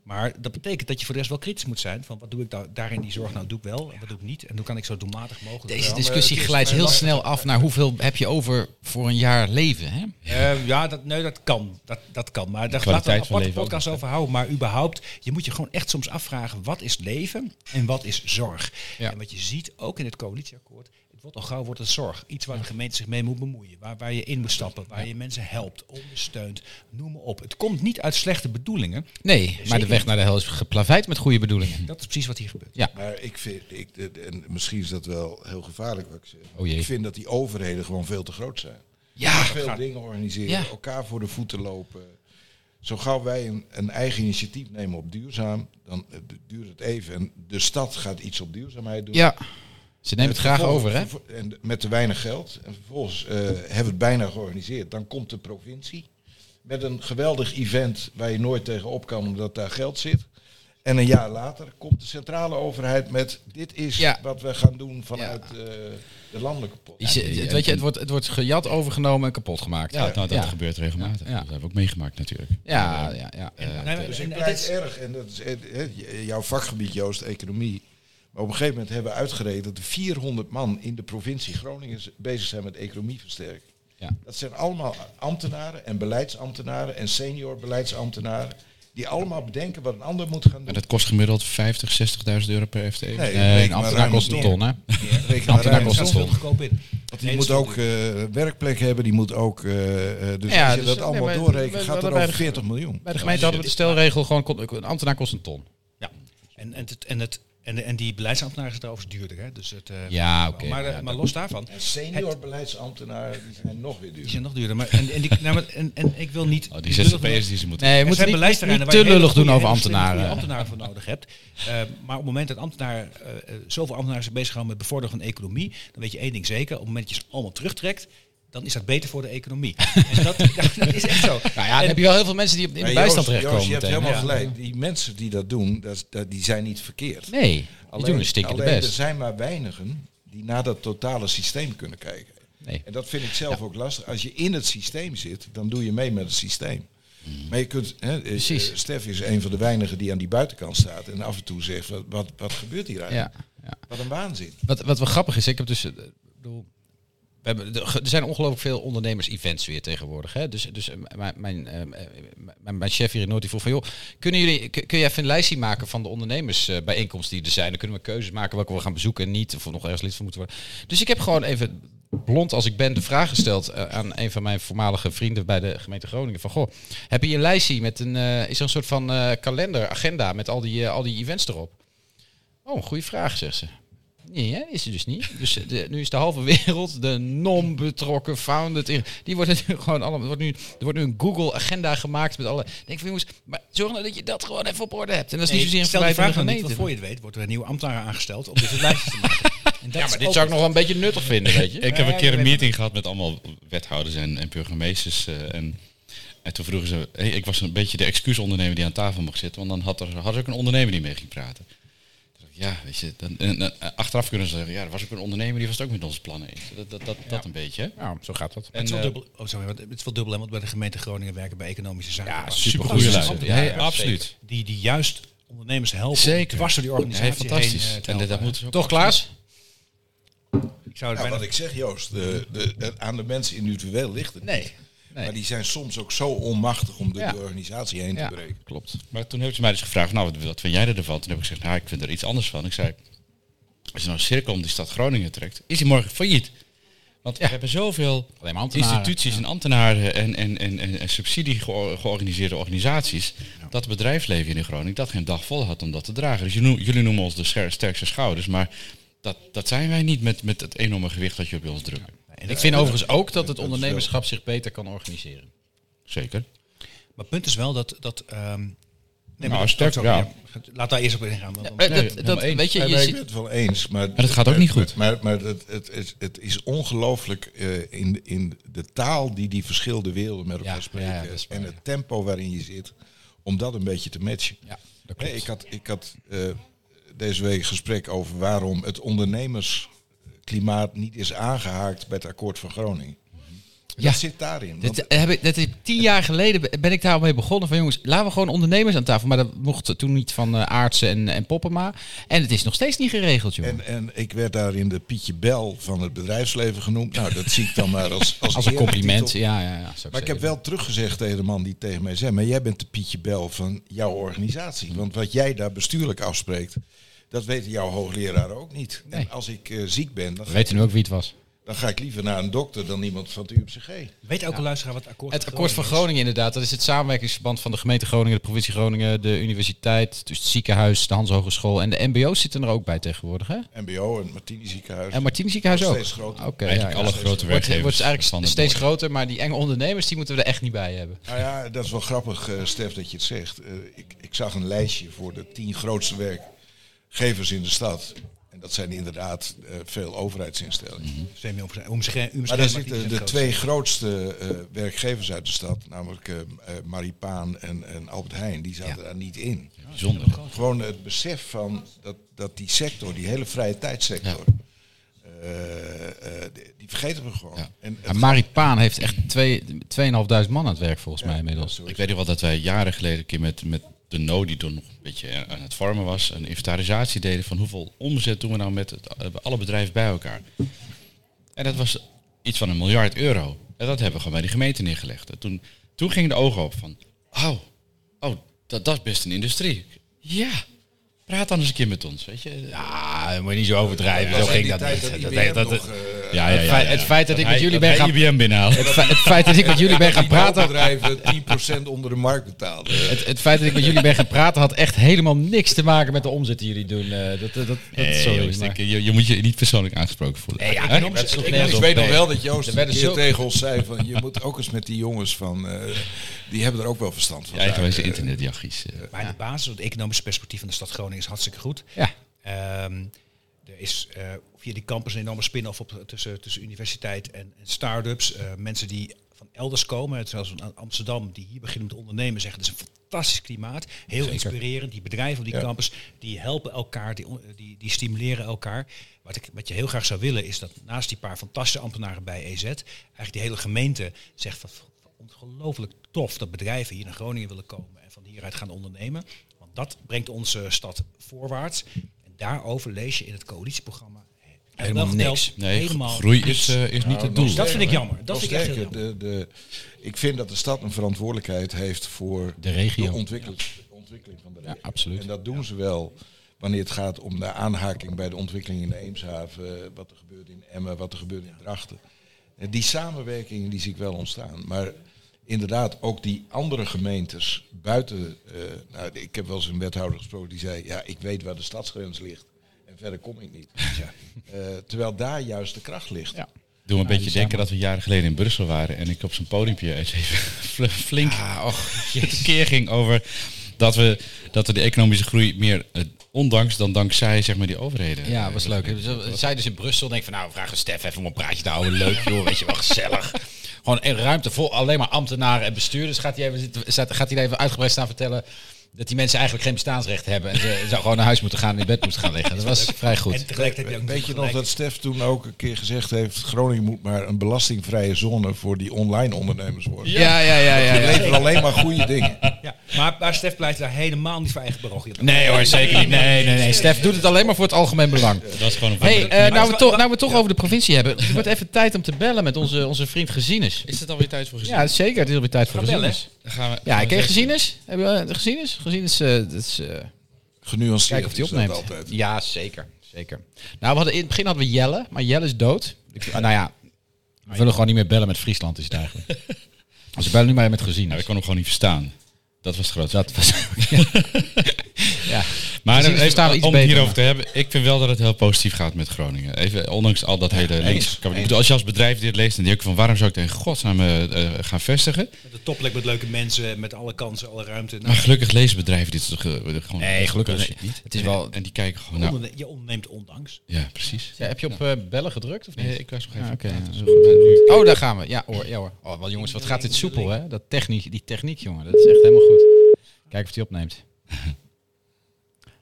maar dat betekent dat je voor de rest wel kritisch moet zijn. Van wat doe ik daar, daarin die zorg nou doe ik wel en wat doe ik niet. En hoe kan ik zo doelmatig mogelijk Deze wel. discussie glijdt heel lastig. snel af naar hoeveel heb je over voor een jaar leven. Hè? Eh, ja, dat, nee, dat kan. Dat, dat kan. Maar daar we een aparte podcast over houden. Maar überhaupt, je moet je gewoon echt soms afvragen... wat is leven en wat is zorg? Ja. En wat je ziet, ook in het coalitieakkoord... wordt al gauw wordt het zorg. Iets waar de gemeente zich mee moet bemoeien. Waar, waar je in moet stappen. Waar je mensen helpt, ondersteunt. Noem maar op. Het komt niet uit slechte bedoelingen. Nee, maar de weg naar de hel is geplaveid met goede bedoelingen. Dat is precies wat hier gebeurt. Ja. Maar ik vind, ik, en misschien is dat wel heel gevaarlijk wat ik zeg. Oh jee. Ik vind dat die overheden gewoon veel te groot zijn. Ja, veel dingen organiseren, Ja. elkaar voor de voeten lopen. Zo gauw wij een, een eigen initiatief nemen op duurzaam, dan eh, duurt het even. En de stad gaat iets op duurzaamheid doen. ja. Ze nemen het En graag over, hè? En met te weinig geld. En vervolgens eh, hebben we het bijna georganiseerd. Dan komt de provincie met een geweldig event waar je nooit tegenop kan omdat daar geld zit. En een jaar later komt de centrale overheid met dit is Ja. wat we gaan doen vanuit eh, de landelijke pot. Je- het, weet je, het, wordt, het wordt gejat, overgenomen en kapot gemaakt. Ja, nou, dat Ja. gebeurt regelmatig. Ja. Dat hebben we ook meegemaakt natuurlijk. Ja, ja, ja. Nee, maar- Dus en ik is- erg, en dat is jouw vakgebied Joost, economie. Maar op een gegeven moment hebben we uitgerekend dat er 400 man in de provincie Groningen bezig zijn met economieversterking. Ja. Dat zijn allemaal ambtenaren en beleidsambtenaren en senior beleidsambtenaren. Die allemaal bedenken wat een ander moet gaan doen. En dat kost gemiddeld 50, 60.000 euro per FTE. Nee, Nee, een ambtenaar kost een ton, hè? Reken maar ambtenaar kost een een ton. Want die moet ook eh, werkplek hebben, die moet ook... eh, eh, dus Ja, als je dus, dat nee, allemaal maar doorrekent, gaat bij over de- 40 miljoen. Bij de gemeente hadden we de stelregel gewoon, kon- een ambtenaar kost een ton. Ja. En, en, het, en, het, en, en die beleidsambtenaren is trouwens duurder. Hè? Dus het, eh, Ja, oké. Maar, eh, Ja, maar los daarvan, En senior beleidsambtenaren die zijn nog weer die duur. zijn nog duurder. Maar, en, en, die, nou, maar, en, en ik wil niet... Oh, die ZZP'ers die ze moeten... Nee, we moeten zijn niet, niet, te je lullig doen over ambtenaren. ambtenaren voor nodig hebt. Eh, maar op het moment dat ambtenaren, eh, eh, zoveel ambtenaren zich bezighouden met bevorderen van de economie, dan weet je één ding zeker. Op het moment dat je ze allemaal terugtrekt, dan is dat beter voor de economie. en dat, dat is echt zo. Nou ja, dan En- heb je wel heel veel mensen die op- in de bijstand terechtkomen Joost, je hebt helemaal Ja. gelijk. Die mensen die dat doen, dat, is- dat, die zijn niet verkeerd. Nee, die doen een stinkende alleen er best. zijn maar weinigen die naar dat totale systeem kunnen kijken. Nee. En dat vind ik zelf ook lastig. Als je in het systeem zit, dan doe je mee met het systeem. Maar je kunt, hè, eh. Precies. eh, Stef is een van de weinigen die aan die buitenkant staat en af en toe zegt, wat, wat, wat gebeurt hier eigenlijk? Ja, ja. Wat een waanzin. Wat, wat wel grappig is, ik heb dus. eh, ik bedoel, we hebben, er zijn ongelooflijk veel ondernemers-events weer tegenwoordig. Hè? Dus, dus eh, mijn, mijn, eh, mijn, mijn chef hier in Noord die vroeg van... joh, kunnen jullie, kun je even een lijstje maken van de ondernemersbijeenkomsten die er zijn? Dan kunnen we keuzes maken welke we gaan bezoeken en niet. Of nog ergens lid van moeten worden. Dus ik heb gewoon even, blond als ik ben, de vraag gesteld eh, aan een van mijn voormalige vrienden bij de gemeente Groningen. Van goh, heb je een lijstje met een... eh, is er een soort van eh, kalender, agenda met al die, eh, al die events erop? Oh, goede vraag, zegt ze. Nee, hè, is er dus niet. Dus eh, de, nu is de halve wereld, de non-betrokken founded, die wordt het nu gewoon allemaal. Er wordt nu, er wordt nu een Google agenda gemaakt met alle. Ik denk van jongens, maar zorg nou dat je dat gewoon even op orde hebt. En dat is Nee, niet zozeer een stel die vraag niet, want voor je het weet wordt er een nieuwe ambtenaar aangesteld om dit soort lijstjes te maken. En dat Ja, maar dit zou ik nog wel een beetje nuttig vinden, weet je. Ik heb een keer een meeting gehad met allemaal wethouders en, en burgemeesters. eh, en, en toen vroegen ze, hey, ik was een beetje de excuusondernemer die aan tafel mocht zitten. Want dan had er, had er ook een ondernemer die mee ging praten. Ja, weet je, dan, en, en, eh, achteraf kunnen ze zeggen, ja, er was ook een ondernemer die was het ook met onze plannen eens. Dat, dat, dat, dat een beetje. hè. Ja, zo gaat dat. Het is, wel eh, dubbel, oh, sorry, want het is wel dubbel, hè, want bij de gemeente Groningen werken bij economische zaken. Ja, Waar super goede fantastische lui. ambtenaren Nee, zijn, absoluut. Die, die juist ondernemers helpen. Zeker. Door die organisatie fantastisch. heen, eh, en dat, ook Toch, Klaas? Ik zou het Nou, bijna... wat ik zeg Joost, de, de, de- aan de mensen individueel ligt het Nee. niet. Nee. Maar die zijn soms ook zo onmachtig om door Ja. die organisatie heen Ja, te breken. klopt. Maar toen heeft ze mij dus gevraagd, nou, wat, wat vind jij ervan? Toen heb ik gezegd, nou, ik vind er iets anders van. Ik zei, als je nou een cirkel om die stad Groningen trekt, is die morgen failliet. Want we hebben zoveel Alleen maar ambtenaren. instituties en ambtenaren en, en, en, en, en subsidie geo- georganiseerde organisaties, dat het bedrijfsleven in Groningen dat geen dag vol had om dat te dragen. Dus jullie, jullie noemen ons de scher- sterkste schouders, maar dat, dat zijn wij niet met, met het enorme gewicht dat je op ons drukt. En ik vind overigens ook dat het ondernemerschap zich beter kan organiseren. Zeker. Maar het punt is wel dat, dat ehm, Nee, Nou, sterk, ja. Laat daar eerst op ingaan. Nee, dat, weet je, je maar ik ziet- ben het wel eens. Maar, dat gaat ook niet goed. Maar, maar het, het, het, het is ongelooflijk eh, in, in de taal die die verschillende werelden met elkaar Ja, spreken. is en het tempo waarin je zit. Om dat een beetje te matchen. ja, dat Nee, klopt. ik had, ik had eh, deze week een gesprek over waarom het ondernemersklimaat niet is aangehaakt bij het akkoord van Groningen. En Ja. Zit daarin. Dat, heb ik, dat tien jaar geleden be- ben ik daarmee begonnen van jongens, laten we gewoon ondernemers aan tafel. Maar dat mocht toen niet van eh, Aartsen en, en Poppema. En het is nog steeds niet geregeld, joh. en, en ik werd daar in de Pietje Bel van het bedrijfsleven genoemd. Nou, dat zie ik dan maar als, als, Als een compliment. Ja, ja, ja. Maar ik heb wel teruggezegd tegen de man die tegen mij zei... maar jij bent de Pietje Bel van jouw organisatie. Want wat jij daar bestuurlijk afspreekt... dat weten jouw hoogleraren ook niet. Nee. En als ik eh, ziek ben, dan weten nu ook wie het was. dan ga ik liever naar een dokter... dan iemand van het UMCG. Weet elke luisteraar wat het akkoord Het akkoord van? Groningen inderdaad, dat is het samenwerkingsverband van de gemeente Groningen, de provincie Groningen, de universiteit, dus het ziekenhuis, de Hans Hogeschool en de mbo's zitten er ook bij tegenwoordig, hè? MBO en het Martini ziekenhuis. En Martini ziekenhuis ook? steeds groter. Oké, Eigenlijk ja, ja. alle steeds grote. Wordt, werkgevers wordt eigenlijk van het steeds noorden. groter, maar die enge ondernemers, die moeten we er echt niet bij hebben. Nou ja, dat is wel grappig, eh Stef, dat je het zegt. Eh, ik, ik zag een lijstje voor de tien grootste werkgevers in de stad. En dat zijn inderdaad eh, veel overheidsinstellingen. Om zich Maar daar zitten niet de het twee grootste eh, werkgevers uit de stad, namelijk eh eh, Maripaan en, en Albert Heijn, die zaten daar niet in. Bijzonder. Gewoon het besef van dat, dat die sector, die hele vrije tijdssector, eh, die, die vergeten we gewoon. Ja. En Maar Maripaan heeft echt twee- 2.500 man aan het werk volgens mij inmiddels. Ik weet nog wel dat wij jaren geleden een keer met, met de No, die toen nog een beetje aan het vormen was, een inventarisatie deden van hoeveel omzet doen we nou met het, eh, alle bedrijven bij elkaar. En dat was iets van een miljard euro. En dat hebben we gewoon bij die gemeente neergelegd. En toen, toen gingen de ogen op van, oh, oh dat, dat is best een industrie. Ja, praat dan eens een keer met ons, weet je. Ja, dat moet je niet zo overdrijven. zo ging dat niet. dat Dat- IBM dat- nog, dat- eh, Ja, ja, Het feit- het feit dat ik met jullie ben gaan- IBM. Het, fe- het feit dat ik met jullie ben gaan praten, bedrijven 10% onder de markt betaalden. het, het feit dat ik met jullie ben gaan praten had echt helemaal niks te maken met de omzet die jullie doen. eh, dat, dat, dat, dat, Nee, sorry, Joost, maar- ik- je, je moet je niet persoonlijk aangesproken voelen. Ja, ik- weet nog wel dat Joost Er een keer zo- tegen ons zei van... je moet ook eens met die jongens van... eh, die hebben er ook wel verstand van. Eigenwijze zaken. internetjachies. eh. Maar in de basis, het economische perspectief van de stad Groningen is hartstikke goed. Ja. Ehm, er is eh, via die campus een enorme spin-off op, tussen, tussen universiteit en, en start-ups. Eh, mensen die van elders komen, zoals van Amsterdam, die hier beginnen met ondernemen, zeggen het is een fantastisch klimaat. Heel inspirerend. Die bedrijven op die Ja. campus, die helpen elkaar, die, die stimuleren elkaar. Wat, ik, wat je heel graag zou willen, is dat naast die paar fantastische ambtenaren bij EZ, eigenlijk die hele gemeente zegt van ongelooflijk tof dat bedrijven hier naar Groningen willen komen en van hieruit gaan ondernemen. Want dat brengt onze stad voorwaarts. Daarover lees je in het coalitieprogramma Helemaal niks. Nee, helemaal groei is, eh, is niet Nou, het doel. Dat vind ik jammer. Dat vind ik echt sterker, de, de, ik vind dat de stad een verantwoordelijkheid heeft voor De regio. de ontwikkeling, de ontwikkeling van de regio. absoluut. En dat doen ze wel wanneer het gaat om de aanhaking bij de ontwikkeling in de Eemshaven, wat er gebeurt in Emmen, wat er gebeurt in Drachten. Die samenwerkingen die zie ik wel ontstaan. Maar inderdaad, ook die andere gemeentes buiten. eh, nou, ik heb wel eens een wethouder gesproken die zei: Ja, ik weet waar de stadsgrens ligt. En verder kom ik niet. Ja. Eh, terwijl daar juist de kracht ligt. Ja. Doe me een beetje denken dat we jaren geleden in Brussel waren en ik op zo'n podiumpje eens even fl- flink het keer ging over dat we, dat we de economische groei meer eh, ondanks dan dankzij zeg maar, die overheden. Ja, was leuk. Ze- Zij dus in Brussel denk van nou, vragen we Stef even om een praatje te houden. Leuk joh, weet je wel, gezellig. Gewoon een ruimte vol alleen maar ambtenaren en bestuurders. Gaat hij even, gaat hij even uitgebreid staan vertellen dat die mensen eigenlijk geen bestaansrecht hebben. En ze zou gewoon naar huis moeten gaan en in bed moeten gaan liggen. Dat was vrij goed. En tegelijkertijd heb je ook Weet je nog dat Stef toen ook een keer gezegd heeft... Groningen moet maar een belastingvrije zone voor die online ondernemers worden. Ja, ja, ja, ja. Je ja. levert alleen maar goede dingen. Ja, maar, maar Stef pleit daar helemaal niet voor eigen parochie. Nee hoor, zeker niet. Nee, nee, nee. Stef doet het alleen maar voor het algemeen belang. Dat is gewoon een Hey, eh, nou, we wa- toch, nou we toch over de provincie hebben. Het wordt even tijd om te bellen met onze, onze vriend Gezienis. Is het alweer tijd voor gezien? Ja, zeker. Het is alweer tijd voor Gezienis. We, Ja, we ken je eens- Gezienis? Hebben we de Gezienis? Gezienis, eh, dat is... eh, Genuanceerd of is dat opneemt. altijd. Ja, zeker. zeker. Nou, we hadden in het begin hadden we Jelle, maar Jelle is dood. Ik, nou ja, we willen gewoon niet meer bellen met Friesland, is het eigenlijk. We bellen nu maar met gezien. Ja, ik kon hem gewoon niet verstaan. Dat was het grootste. dat was. ja. Maar even, iets om het beter, hierover te hebben, ik vind wel dat het heel positief gaat met Groningen. Even, ondanks al dat hele links. Ik als je als bedrijf dit leest, dan denk je ook van waarom zou ik tegen godsnaam eh, eh, gaan vestigen? Met de topplek met leuke mensen, met alle kansen, alle ruimte. Nou, Maar gelukkig lezen bedrijven dit toch, eh, gewoon. Nee, gelukkig nee. niet. Het is wel- En die kijken gewoon. Nou, je onderneemt ondanks. ja, precies. Ja, heb je op bellen gedrukt of niet? Nee, ik was nog even. Goed. Oh, daar gaan we. Ja hoor, ja hoor. Oh, wel jongens, wat gaat dit soepel, hè? Dat techniek, die techniek, jongen. Dat is echt helemaal goed. Kijk of hij opneemt.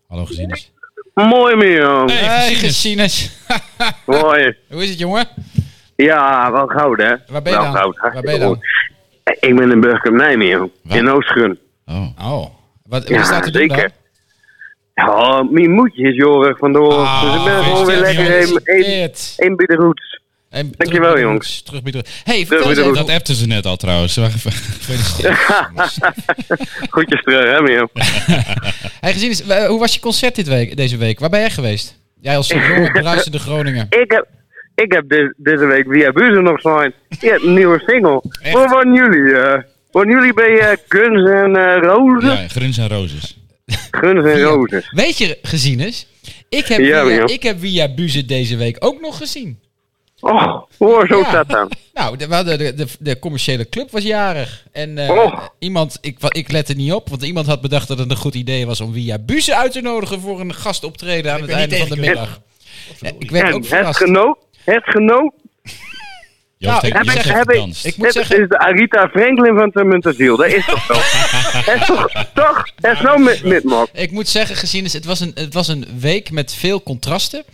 Hallo, gezieners. Mooi Mio. Hey, gezieners. Mooi. Hoe is het, jongen? Ja, wel goud hè. Waar ben je wel dan? goud. Waar ben je dan? Ik ben in Burger Nijmegen. Waar? In Oostgrun. Oh. Oh. Wat, wat Ja, is daar te doen dan? zeker. Ja, mijn moedje is jorig vandoor. Ah, dus ik ben gewoon weer lekker in, in, in bij de roots. En Dankjewel, terug jongens. Terug Hey. Dat appten ze net al trouwens. Wacht even. Gefeliciteerd. Goedjes terug hè. Hey, gezien is, wa- hoe was je concert dit week, deze week? Waar ben jij geweest? Jij als bruisende Groninger. Ik heb, ik heb de- deze week via Buzen nog zijn. Je hebt een nieuwe single. Waar waren jullie? eh waren jullie bij eh, Guns en eh Roses? Ja, Gruns en Roses. Guns en Roses. Weet je, gezien is, ik heb, Ja, via, ik heb via Buze deze week ook nog gezien. Oh, hoor zo Ja. dat dan. Nou, de, de, de, de commerciële club was jarig. En eh, Oh. iemand, ik, ik lette niet op, want iemand had bedacht dat het een goed idee was om via Buze uit te nodigen voor een gastoptreden aan het einde van de middag. Ja, ik werd En ook het verrast. genoot, het genoot. Joost Nou, heeft, ik- Joost heb heeft ik- gedanst. Ik moet Het zeggen, is de Arita Franklin van Termentasiel. Dat is toch zo? Het is toch, toch? Het is nou met, met. Ik moet zeggen, gezien is, het was een, het was een week met veel contrasten.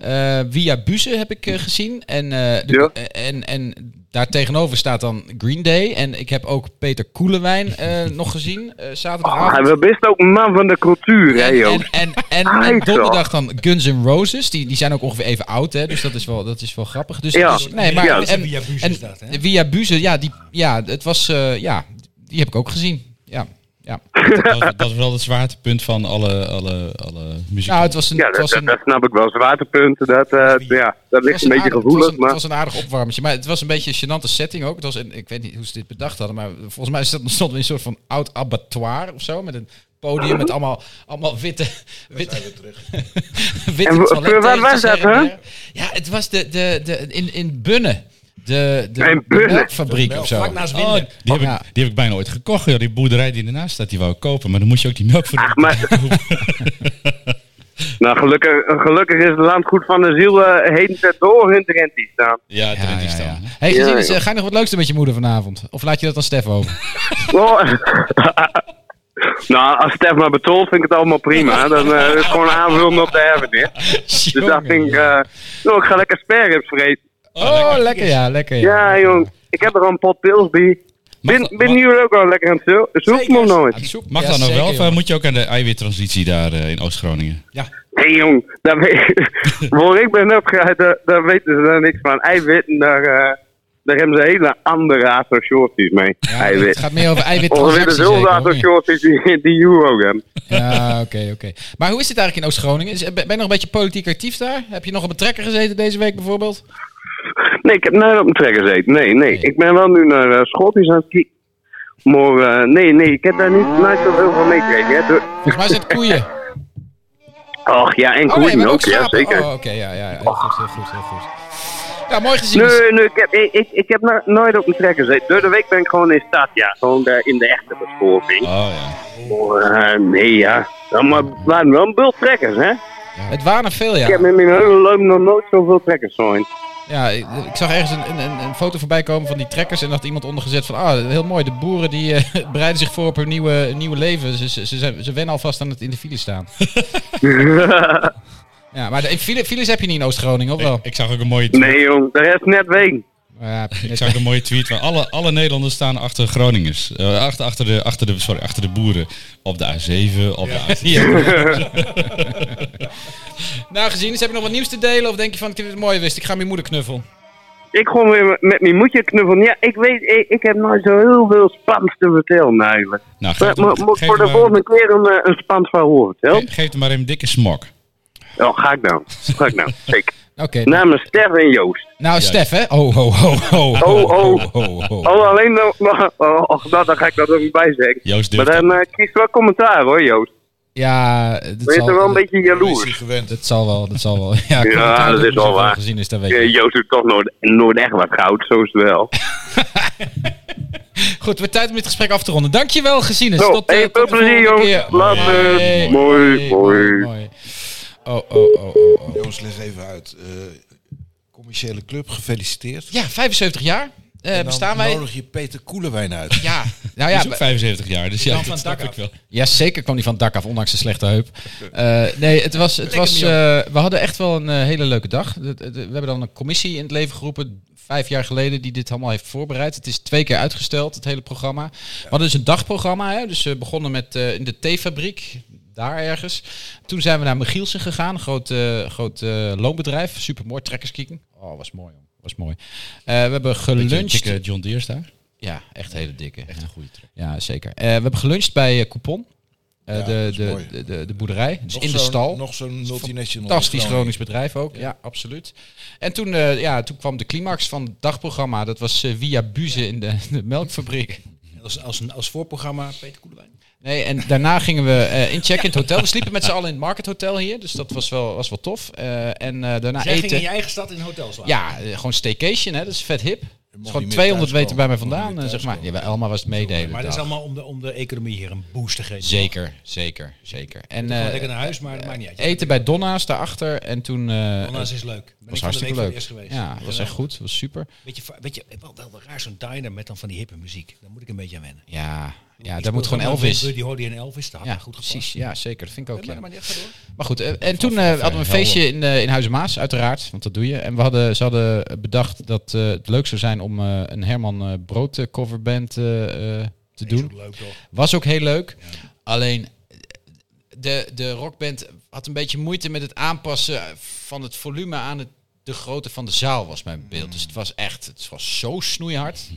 Eh, via Buze heb ik eh, gezien. En, eh, de- en, en daar tegenover staat dan Green Day. En ik heb ook Peter Koelewijn eh, nog gezien, eh, Hij zaterdagavond. was best ook een man van de cultuur, hè, En, en, en, en, Hij en donderdag dan Guns N' Roses. Die, die zijn ook ongeveer even oud, hè? Dus dat is wel, dat is wel grappig. Dus, Ja. dus- nee, maar, Ja. en, Via Buze en is dat, hè? via Buze, ja, die, ja, het was, eh, ja, die heb ik ook gezien. Ja, ja. Dat, was- dat is wel het zwaartepunt van alle, alle, alle muziek. Nou, het was een, Ja, het dat, was dat, een, dat snap ik wel. Zwaartepunten, dat, eh, ja, dat ligt een beetje aardig- gevoelig, het was een, maar... Het was een aardig opwarmetje. Maar het was een beetje een gênante setting ook. Het was een, ik weet niet hoe ze dit bedacht hadden. Maar volgens mij stond in een soort van oud abattoir of zo. Met een podium met allemaal, allemaal witte... witte, witte En waar was dat, hè? Ja, het was de, de, de, in, in Bunnen. De, de, melkfabriek of zo. Vlak naast Oh, die, heb ik, die heb ik bijna ooit gekocht. Joh. Die boerderij die ernaast staat, die wou ik kopen. Maar dan moest je ook die melk voor de Ach, maar... nou, gelukkig, gelukkig is het landgoed van de ziel uh, heden ten door in Drenthe staan. Ja, ja, staan. ja. Hey, gezien, is, eh, ga je nog wat leukste met je moeder vanavond? Of laat je dat aan Stef over? Oh. nou, als Stef maar betoelt, vind ik het allemaal prima. Dan eh, is het gewoon aanvullen op de erfenis. Dus dat vind ik... eh nou, ik ga lekker sperrips vreten. Oh, lekker ja, lekker ja. Ja, jong. Ik heb er al een pot pils bij. Ben, ben jullie ook al lekker aan het zo- zoeken nog nooit? Mag Ja, dat nou zeker, wel? Of eh, moet je ook aan de eiwittransitie daar eh, in Oost-Groningen? Hé hey, jong, daar weet, waar ik ben opgeruimd, daar, daar weten ze daar niks van. Eiwitten, daar, eh, daar hebben ze hele andere associaties mee. Ja, het gaat meer over Of er zoveel zeker, of niet? associaties die, die jullie ook hebben. Ja, oké, oké. Maar hoe is het eigenlijk in Oost-Groningen? Is- Ben ben je nog een beetje politiek actief daar? Heb je nog op een trekker gezeten deze week bijvoorbeeld? Nee, ik heb nooit op mijn trekker gezeten. Nee, nee. Nee. Ik ben wel nu naar uh, Schottisch aan het. Maar eh, nee, nee, ik heb daar niet, nooit zoveel van meegekregen. Volgens mij zijn het koeien. Och ja, en Oh nee, koeien ook, ook ja zeker. Oh, oké, ja, ja. Heel goed, heel goed, heel goed. Ja, mooi gezien. Nee, nee, ik heb, ik, ik, ik heb no- nooit op mijn trekker gezeten. Door de week ben ik gewoon in stad, ja. Gewoon daar in de echte beschouwing. Oh ja. Maar, eh, nee, ja. ja maar het waren wel een bult trekkers, hè? Het waren er veel, Ik ja. heb in mijn hele leven nog nooit zoveel trekkers gezien. Ja, ik, ik zag ergens een, een, een foto voorbij komen van die trekkers en had iemand ondergezet van, ah, heel mooi, de boeren die eh, bereiden zich voor op hun nieuwe, nieuwe leven. Ze, ze, ze, zijn- ze wennen alvast aan het in de file staan. Ja, maar de, in file, files heb je niet in Oost-Groningen, of wel? Ik, ik zag ook een mooie nee, jong, de rest net ween. Ja, Ik zag een mooie tweet van alle, alle Nederlanders staan achter Groningers. Eh, achter, achter, de, achter, de, sorry, achter de boeren. Op de A7, op de A10. Nou, gezien is, heb je nog wat nieuws te delen? Of denk je van, ik heb het mooi wist, ik ga mijn moeder knuffelen? Ik gewoon weer met- mijn moedje knuffelen. Ja, ik weet, ik, ik heb nooit zo heel veel spannends te vertellen eigenlijk. Nou, Maar, geef, maar, hem, moet voor de volgende keer een, eh, een spannend verhaal vertellen? ge- geef hem maar een dikke smok. Ja, ga ik nou. Ga ik nou. Zeker. Oké. Namens Stef en Joost. Nou, Stef, hè? Oh, ho, ho, ho. Oh, oh. ho, ho, ho. Oh, alleen nog... Oh, oh, nou, dan ga ik dat er niet bij zeggen. Joost Maar dan eh kies wel commentaar hoor, Joost. Ja, dat Ben je zal, toch wel een beetje Is hij jaloers? gewend. dat zal wel, dat zal wel. Ja, het dat is wel waar. gezien is, dat weet Eh, je. Joost doet toch nooit, nooit echt wat goud, zo is het wel. Goed, we tijd om dit gesprek af te ronden. Dankjewel. Zo, tot, eh, hey, tot de veel plezier, volgende jongens. keer. Later. Mooi, mooi. Oh, oh, oh, oh, oh. Joost, leg even uit. Eh, commerciële club, gefeliciteerd. Ja, 75 jaar eh, En dan bestaan wij. nodig je Peter Koelewijn uit. Ja, nou ja, is ook 75 jaar, dus ja, van dak ik wel. Ja, zeker kwam hij van het dak af, ondanks zijn slechte heup. Eh, nee, het was, het was, eh, we hadden echt wel een hele leuke dag. De- de- de- we hebben dan een commissie in het leven geroepen, vijf jaar geleden, die dit allemaal heeft voorbereid. Het is twee keer uitgesteld, het hele programma. We hadden dus een dagprogramma, hè? dus we begonnen met eh, in de theefabriek, daar ergens. Toen zijn we naar Michielsen gegaan, een groot, eh, groot eh, loonbedrijf. Super mooi, trekkerskieken. Oh, was mooi, jongen. Was mooi. Eh, we hebben Beetje geluncht. dikke John Deere's daar. Ja, echt hele dikke. Echt ja. een goede trek. Ja, zeker. Eh, we hebben geluncht bij Coupon. Eh, Ja, de, de, de, de, de boerderij. Dus Nog in de stal. Nog zo'n multinational. Fantastisch Gronings bedrijf ook. Ja, absoluut. En toen, eh, ja, toen kwam de climax van het dagprogramma. Dat was via Buze in de, de melkfabriek. Als, als, een, als voorprogramma Peter Koelewijn. Nee, en daarna gingen we eh inchecken in het hotel. We sliepen met z'n allen in het Market Hotel hier. Dus dat was wel, was wel tof. Eh, en eh, daarna Jij ging eten. in je eigen stad in een hotel slapen. Ja, gewoon staycation, hè. Dat is vet hip. Het is niet gewoon meer 200 meter bij mij vandaan, zeg maar. Ja, bij Elma was het meedelen. maar dat is allemaal om de, om de economie hier een boost te geven. Zeker, zeker, zeker. En eh, lekker naar huis, maar dat maakt niet uit. eten bij Donna's daarachter. En toen... eh, Donna's is leuk. Ben was ik van de week hartstikke leuk. geweest. Ja, dat was echt goed. was super. Weet je, weet je wel, wel, wel raar, zo'n diner met dan van die hippe muziek. Daar moet ik een beetje aan wennen. Ja, ja daar moet gewoon Elvis. Die hoorde je in Elvis, had Ja, goed gepast. precies. Ja, zeker. Dat vind ik ook. Ja. maar goed, eh, en toen eh, hadden we een feestje in, eh in Huizen Maas, uiteraard. Want dat doe je. En we hadden, ze hadden bedacht dat het leuk zou zijn om een Herman Brood coverband te doen. ook leuk toch? Was ook heel leuk. Alleen de, de rockband had een beetje moeite met het aanpassen van het volume aan het, de grootte van de zaal, was mijn beeld. Dus het was echt, het was zo snoeihard.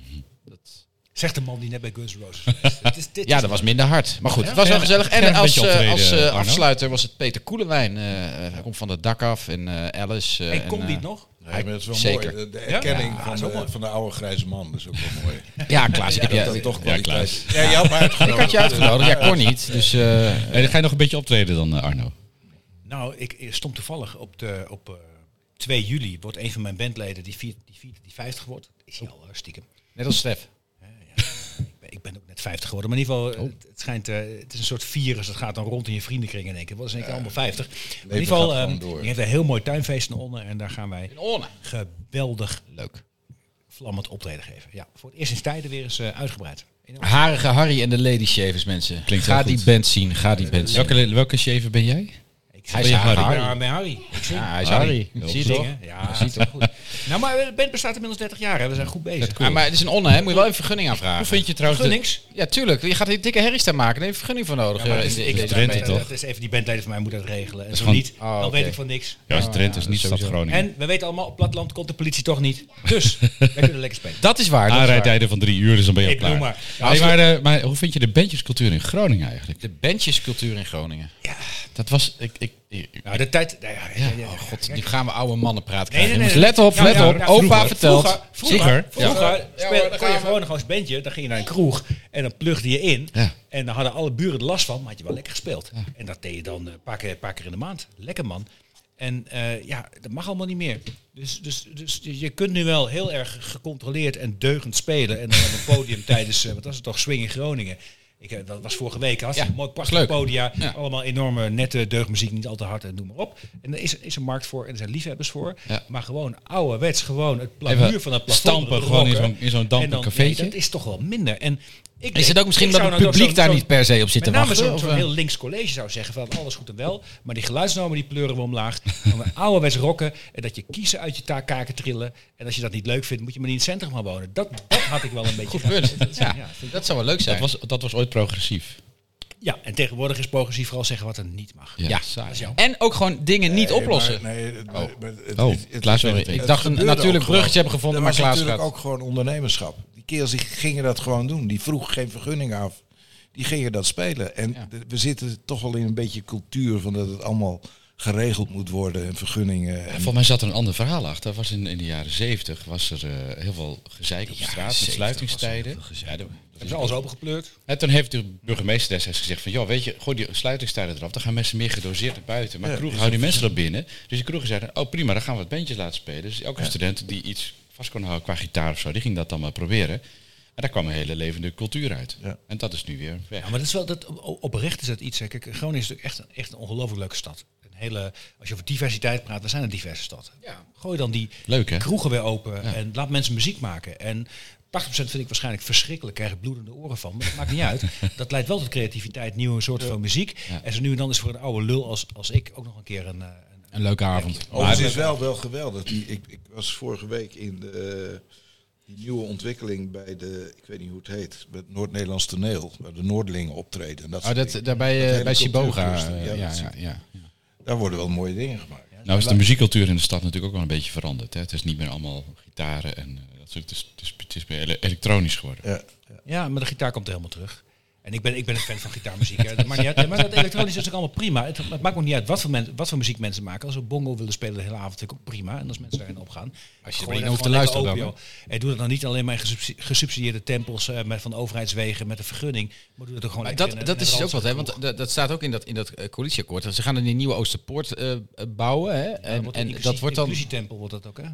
Zegt de man die net bij Guns N' Roses is- dit ja, is- dat was minder hard. Maar goed, het was wel gezellig. En als, eh, optreden, als eh, afsluiter was het Peter Koelewijn. eh, hij komt van het dak af en eh, Alice. eh, En komt die het nog? Nee, maar dat is wel Zeker. mooi. De, de erkenning Ja, van, de, mooi. van de oude grijze man. Dat is ook wel mooi. Ja, Klaas, ik heb Dat je, dat toch Ja, kwaliteit Klaas. Ja, je had me uitgenodigd. ik had je uitgenodigd. Ja, kon niet. Dus eh, dan ga je nog een beetje optreden dan, Arno. Nou, ik, ik stond toevallig op, de, op eh, 2 juli. Wordt een van mijn bandleden die, die, viert, die 50 wordt. Is hij al stiekem. net als Stef. Ik ben, ook net 50 geworden. Maar in ieder Oh. geval, het, het schijnt, eh, het is een soort virus. Dat gaat dan rond in je vriendenkring in één keer. Wat is in één keer allemaal 50. Maar in ieder geval, eh, door. die heeft een heel mooi tuinfeest in Onne. En daar gaan wij geweldig Leuk. vlammend optreden geven. Ja, voor het eerst in tijden weer eens eh, uitgebreid. Harige Harry en de Lady Shavers, mensen. Klinkt ga die goed. band zien. Ga die band zien. Welke, welke shaver ben jij? Hij is Harry. Harry. Ja, bij Harry. Ik zing. Ja, hij is Harry. Zie je toch? Zingen. Ja, dat is toch goed. Nou, maar de band bestaat inmiddels 30 jaar. Hè. We zijn goed bezig. Ja, maar het is een onne, hè? Moet je wel een vergunning aanvragen. Hoe vind je trouwens... de- Gunnings? Ja, tuurlijk. Je gaat een dikke herrie staan maken. Daar heb je vergunning voor nodig. Ja, eh, het is- ik Drenthe, toch? Dat is even die bandleden van mij moeten dat regelen. En zo gewoon- niet, Oh, dan weet ik van niks. Ja, is Drenthe, is ja, niet stad. Groningen. En we weten allemaal, op platteland komt de politie toch niet. Dus, wij kunnen lekker spelen. Dat is waar. Aanrijdtijden van drie uur, dus dan ben je al Ik klaar. maar. Eh, maar hoe vind je de bandjescultuur in Groningen eigenlijk? De bandjescultuur in Groningen. Dat was... Ik- Nou, de tijd... Nou ja, ja, ja, ja. Oh god, nu gaan we oude mannen praten Nee, let op, Nou, let nou, op. Opa vroeger- vertelt. Vroeger, vroeger, speel- kon je gewoon nog als bandje, dan ging je naar een kroeg en dan plugde je in. En dan hadden alle buren er last van, maar had je wel lekker gespeeld. En dat deed je dan eh, een paar keer, een paar keer in de maand. Lekker man. En eh, ja, dat mag allemaal niet meer. Dus, dus, dus je kunt nu wel heel erg gecontroleerd en deugend spelen. En dan op een podium tijdens, eh, wat was het toch, Swing in Groningen. Ik, eh, dat was vorige week. Had Ja, mooi prachtig podia. Ja. Allemaal enorme nette deugdmuziek, niet al te hard en noem maar op. En er is, is een markt voor en er zijn liefhebbers voor. Ja. Maar gewoon ouderwets, gewoon het plamuur Even van het plafond. stampen gewoon in zo'n- in zo'n cafeetje. nee, dat is toch wel minder. En ik Is denk- het ook misschien dat zou het nou publiek daar niet per se op zit te met name wachten? zo'n of, zo'n eh? heel links college zou zeggen van alles goed en wel, maar die geluidsnormen die pleuren we omlaag. Een ouderwets rocken en dat je kiezen uit je taakkaken trillen. En als je dat niet leuk vindt, moet je maar niet in het centrum gaan wonen. Dat, dat had ik wel een beetje Goed. Dat- Ja, ja, dat zou wel leuk zijn. dat, was, dat was ooit progressief. ja, en tegenwoordig is progressief vooral zeggen wat er niet mag. Ja. jouw En ook gewoon dingen niet Nee, oplossen. maar- nee, het- het- Oh, het- het- Klaas het- het- het Ik dacht een natuurlijk bruggetje hebben gevonden, maar Klaas natuurlijk ook gewoon ondernemerschap. Die kerels die gingen dat gewoon doen. Die vroegen geen vergunning af. Die gingen dat spelen. En Ja. we zitten toch wel in een beetje cultuur van dat het allemaal geregeld moet worden en vergunningen. En, Volgens mij zat er een ander verhaal achter. Was in, in de jaren zeventig was er eh, heel veel gezeik op de straat met 70 sluitingstijden. was heel veel Ja, de- Hebben ze alles opengepleurd? en toen heeft de burgemeester destijds gezegd van... joh, weet je, gooi die sluitingstijden eraf. Dan gaan mensen meer gedoseerd naar buiten. Maar Ja, houden die mensen er binnen. Dus die kroegen zeiden, oh prima, dan gaan we wat bandjes laten spelen. Dus elke student die iets vast kon houden qua gitaar of zo... die ging dat dan maar proberen. En daar kwam een hele levende cultuur uit. Ja. En dat is nu weer weg. Ja, maar dat is wel, dat, oprecht is dat iets. Hè. Kijk, Groningen is natuurlijk echt, een- echt een ongelooflijk leuke stad. Een hele, als je over diversiteit praat, we zijn een diverse stad. Ja. Gooi dan die Leuk, hè? kroegen weer open en laat mensen muziek maken. En 80% vind ik waarschijnlijk verschrikkelijk, krijg ik bloedende oren van. Maar dat maakt niet uit. Dat leidt wel tot creativiteit, nieuwe soorten van muziek. Ja. En zo nu en dan is voor een oude lul als, als ik ook nog een keer een... eh, een Een leuke avond. Overigens is wel, wel geweldig. Die, ik, ik was vorige week in de, die nieuwe ontwikkeling bij de, ik weet niet hoe het heet, bij het Noord-Nederlands toneel, waar de Noordelingen optreden. En dat Oh, dat, daarbij eh, bij Siboga. cultuurcluster, eh, ja, Ja, ja. Daar worden wel mooie dingen gemaakt. Nou is de muziekcultuur in de stad natuurlijk ook wel een beetje veranderd. Hè? Het is niet meer allemaal gitaren en eh, dat soort. Het is, het is, het is meer ele- elektronisch geworden. Ja. Ja, maar de gitaar komt helemaal terug. En ik ben, ik ben een fan van gitaarmuziek. Hè. Dat maakt niet uit. Ja, Maar dat elektronisch is ook allemaal prima. Het, het maakt ook niet uit wat voor, men, wat voor muziek mensen maken. Als we bongo willen spelen de hele avond, vind ik ook prima. En als mensen daarin opgaan. Als je er hoeft te luisteren joh. En doe dat dan niet alleen maar in gesubsi- gesubsidieerde tempels eh, met van overheidswegen met een vergunning. Maar doe het ook gewoon Maar dat, in een- dat in is een ook wat, hè? Want dat, dat staat ook in dat, in dat eh, coalitieakkoord. Ze gaan die nieuwe Oosterpoort eh, bouwen. Hè? Ja, En, wordt en een dat wordt dan. inclusietempel wordt dat ook, hè?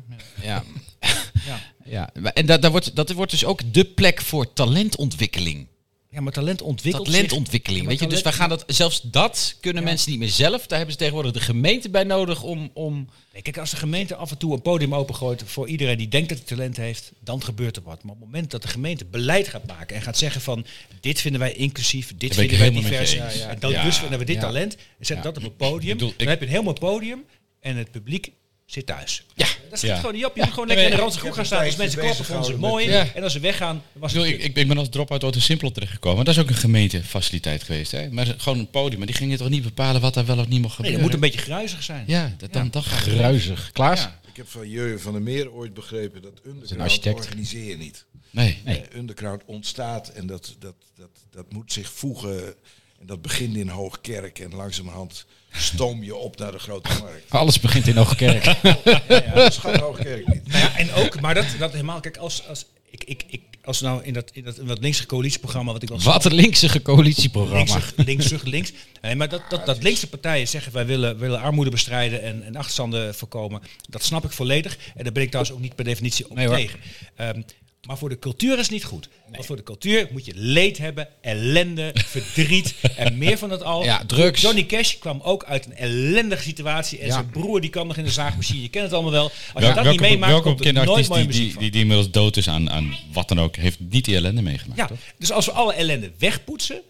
Ja. Ja. Ja. maar- En dat, dat, wordt, dat wordt dus ook de plek voor talentontwikkeling. Ja, maar talent ontwikkelt. Talentontwikkeling. Ja, weet je, dus wij gaan dat, zelfs dat kunnen Ja. mensen niet meer zelf. Daar hebben ze tegenwoordig de gemeente bij nodig om. om Nee, kijk, als de gemeente af en toe een podium opengooit voor iedereen die denkt dat hij talent heeft, dan gebeurt er wat. Maar op het moment dat de gemeente beleid gaat maken en gaat zeggen van dit vinden wij inclusief, dit vinden wij helemaal divers, en dan dus vinden we dit talent, en zet dat op een podium, Ik bedoel, ik- dan heb je een heel mooi podium en het publiek zit thuis. Ja. Dat Ja. gewoon niet op. Je moet gewoon lekker in de randse groep gaan staan. Als mensen klappen, vonden ze het mooi. En als ze weggaan, dan was Ik, het ik, ik, ik ben als drop-out ooit in Simpel terechtgekomen. Dat is ook een gemeentefaciliteit geweest. Hè? Maar gewoon een podium. Maar die gingen toch niet bepalen wat daar wel of niet mocht Nee, gebeuren? dat moet een beetje gruizig zijn. Ja, dat, dan, het. gruizig. Klaas? Ja. Ik heb van Jurjen van der Meer ooit begrepen dat underground architect. organiseer je niet. Nee. Nee. Eh, underground ontstaat en dat, dat, dat, dat moet zich voegen. En dat begint in Hoogkerk en langzamerhand stoom je op naar de grote markt. Alles begint in Hoogkerk. Ja, dat schat Hoogkerk niet. Nou ja, en ook, maar dat, dat helemaal, kijk, als, als, ik, ik, ik, als nou in dat, in dat in wat linkse coalitieprogramma, wat ik wel Wat een linkse coalitieprogramma. links, links, links. Nee, maar dat, dat, dat linkse partijen zeggen wij willen, willen armoede bestrijden en, en achterstanden voorkomen. Dat snap ik volledig. En daar ben ik trouwens ook niet per definitie op Nee, tegen. Ehm, maar voor de cultuur is het niet goed. Want voor de cultuur moet je leed hebben, ellende, verdriet en meer van dat al. Ja, drugs. Johnny Cash kwam ook uit een ellendige situatie. En Ja. zijn broer die kwam nog in de zaagmachine. Je kent het allemaal wel. Als je Wel- dat welke niet meemaakt, welke komt er nooit mooie die, muziek die, die, die inmiddels dood is aan, aan wat dan ook, heeft niet die ellende meegemaakt, Ja, toch? dus als we alle ellende wegpoetsen,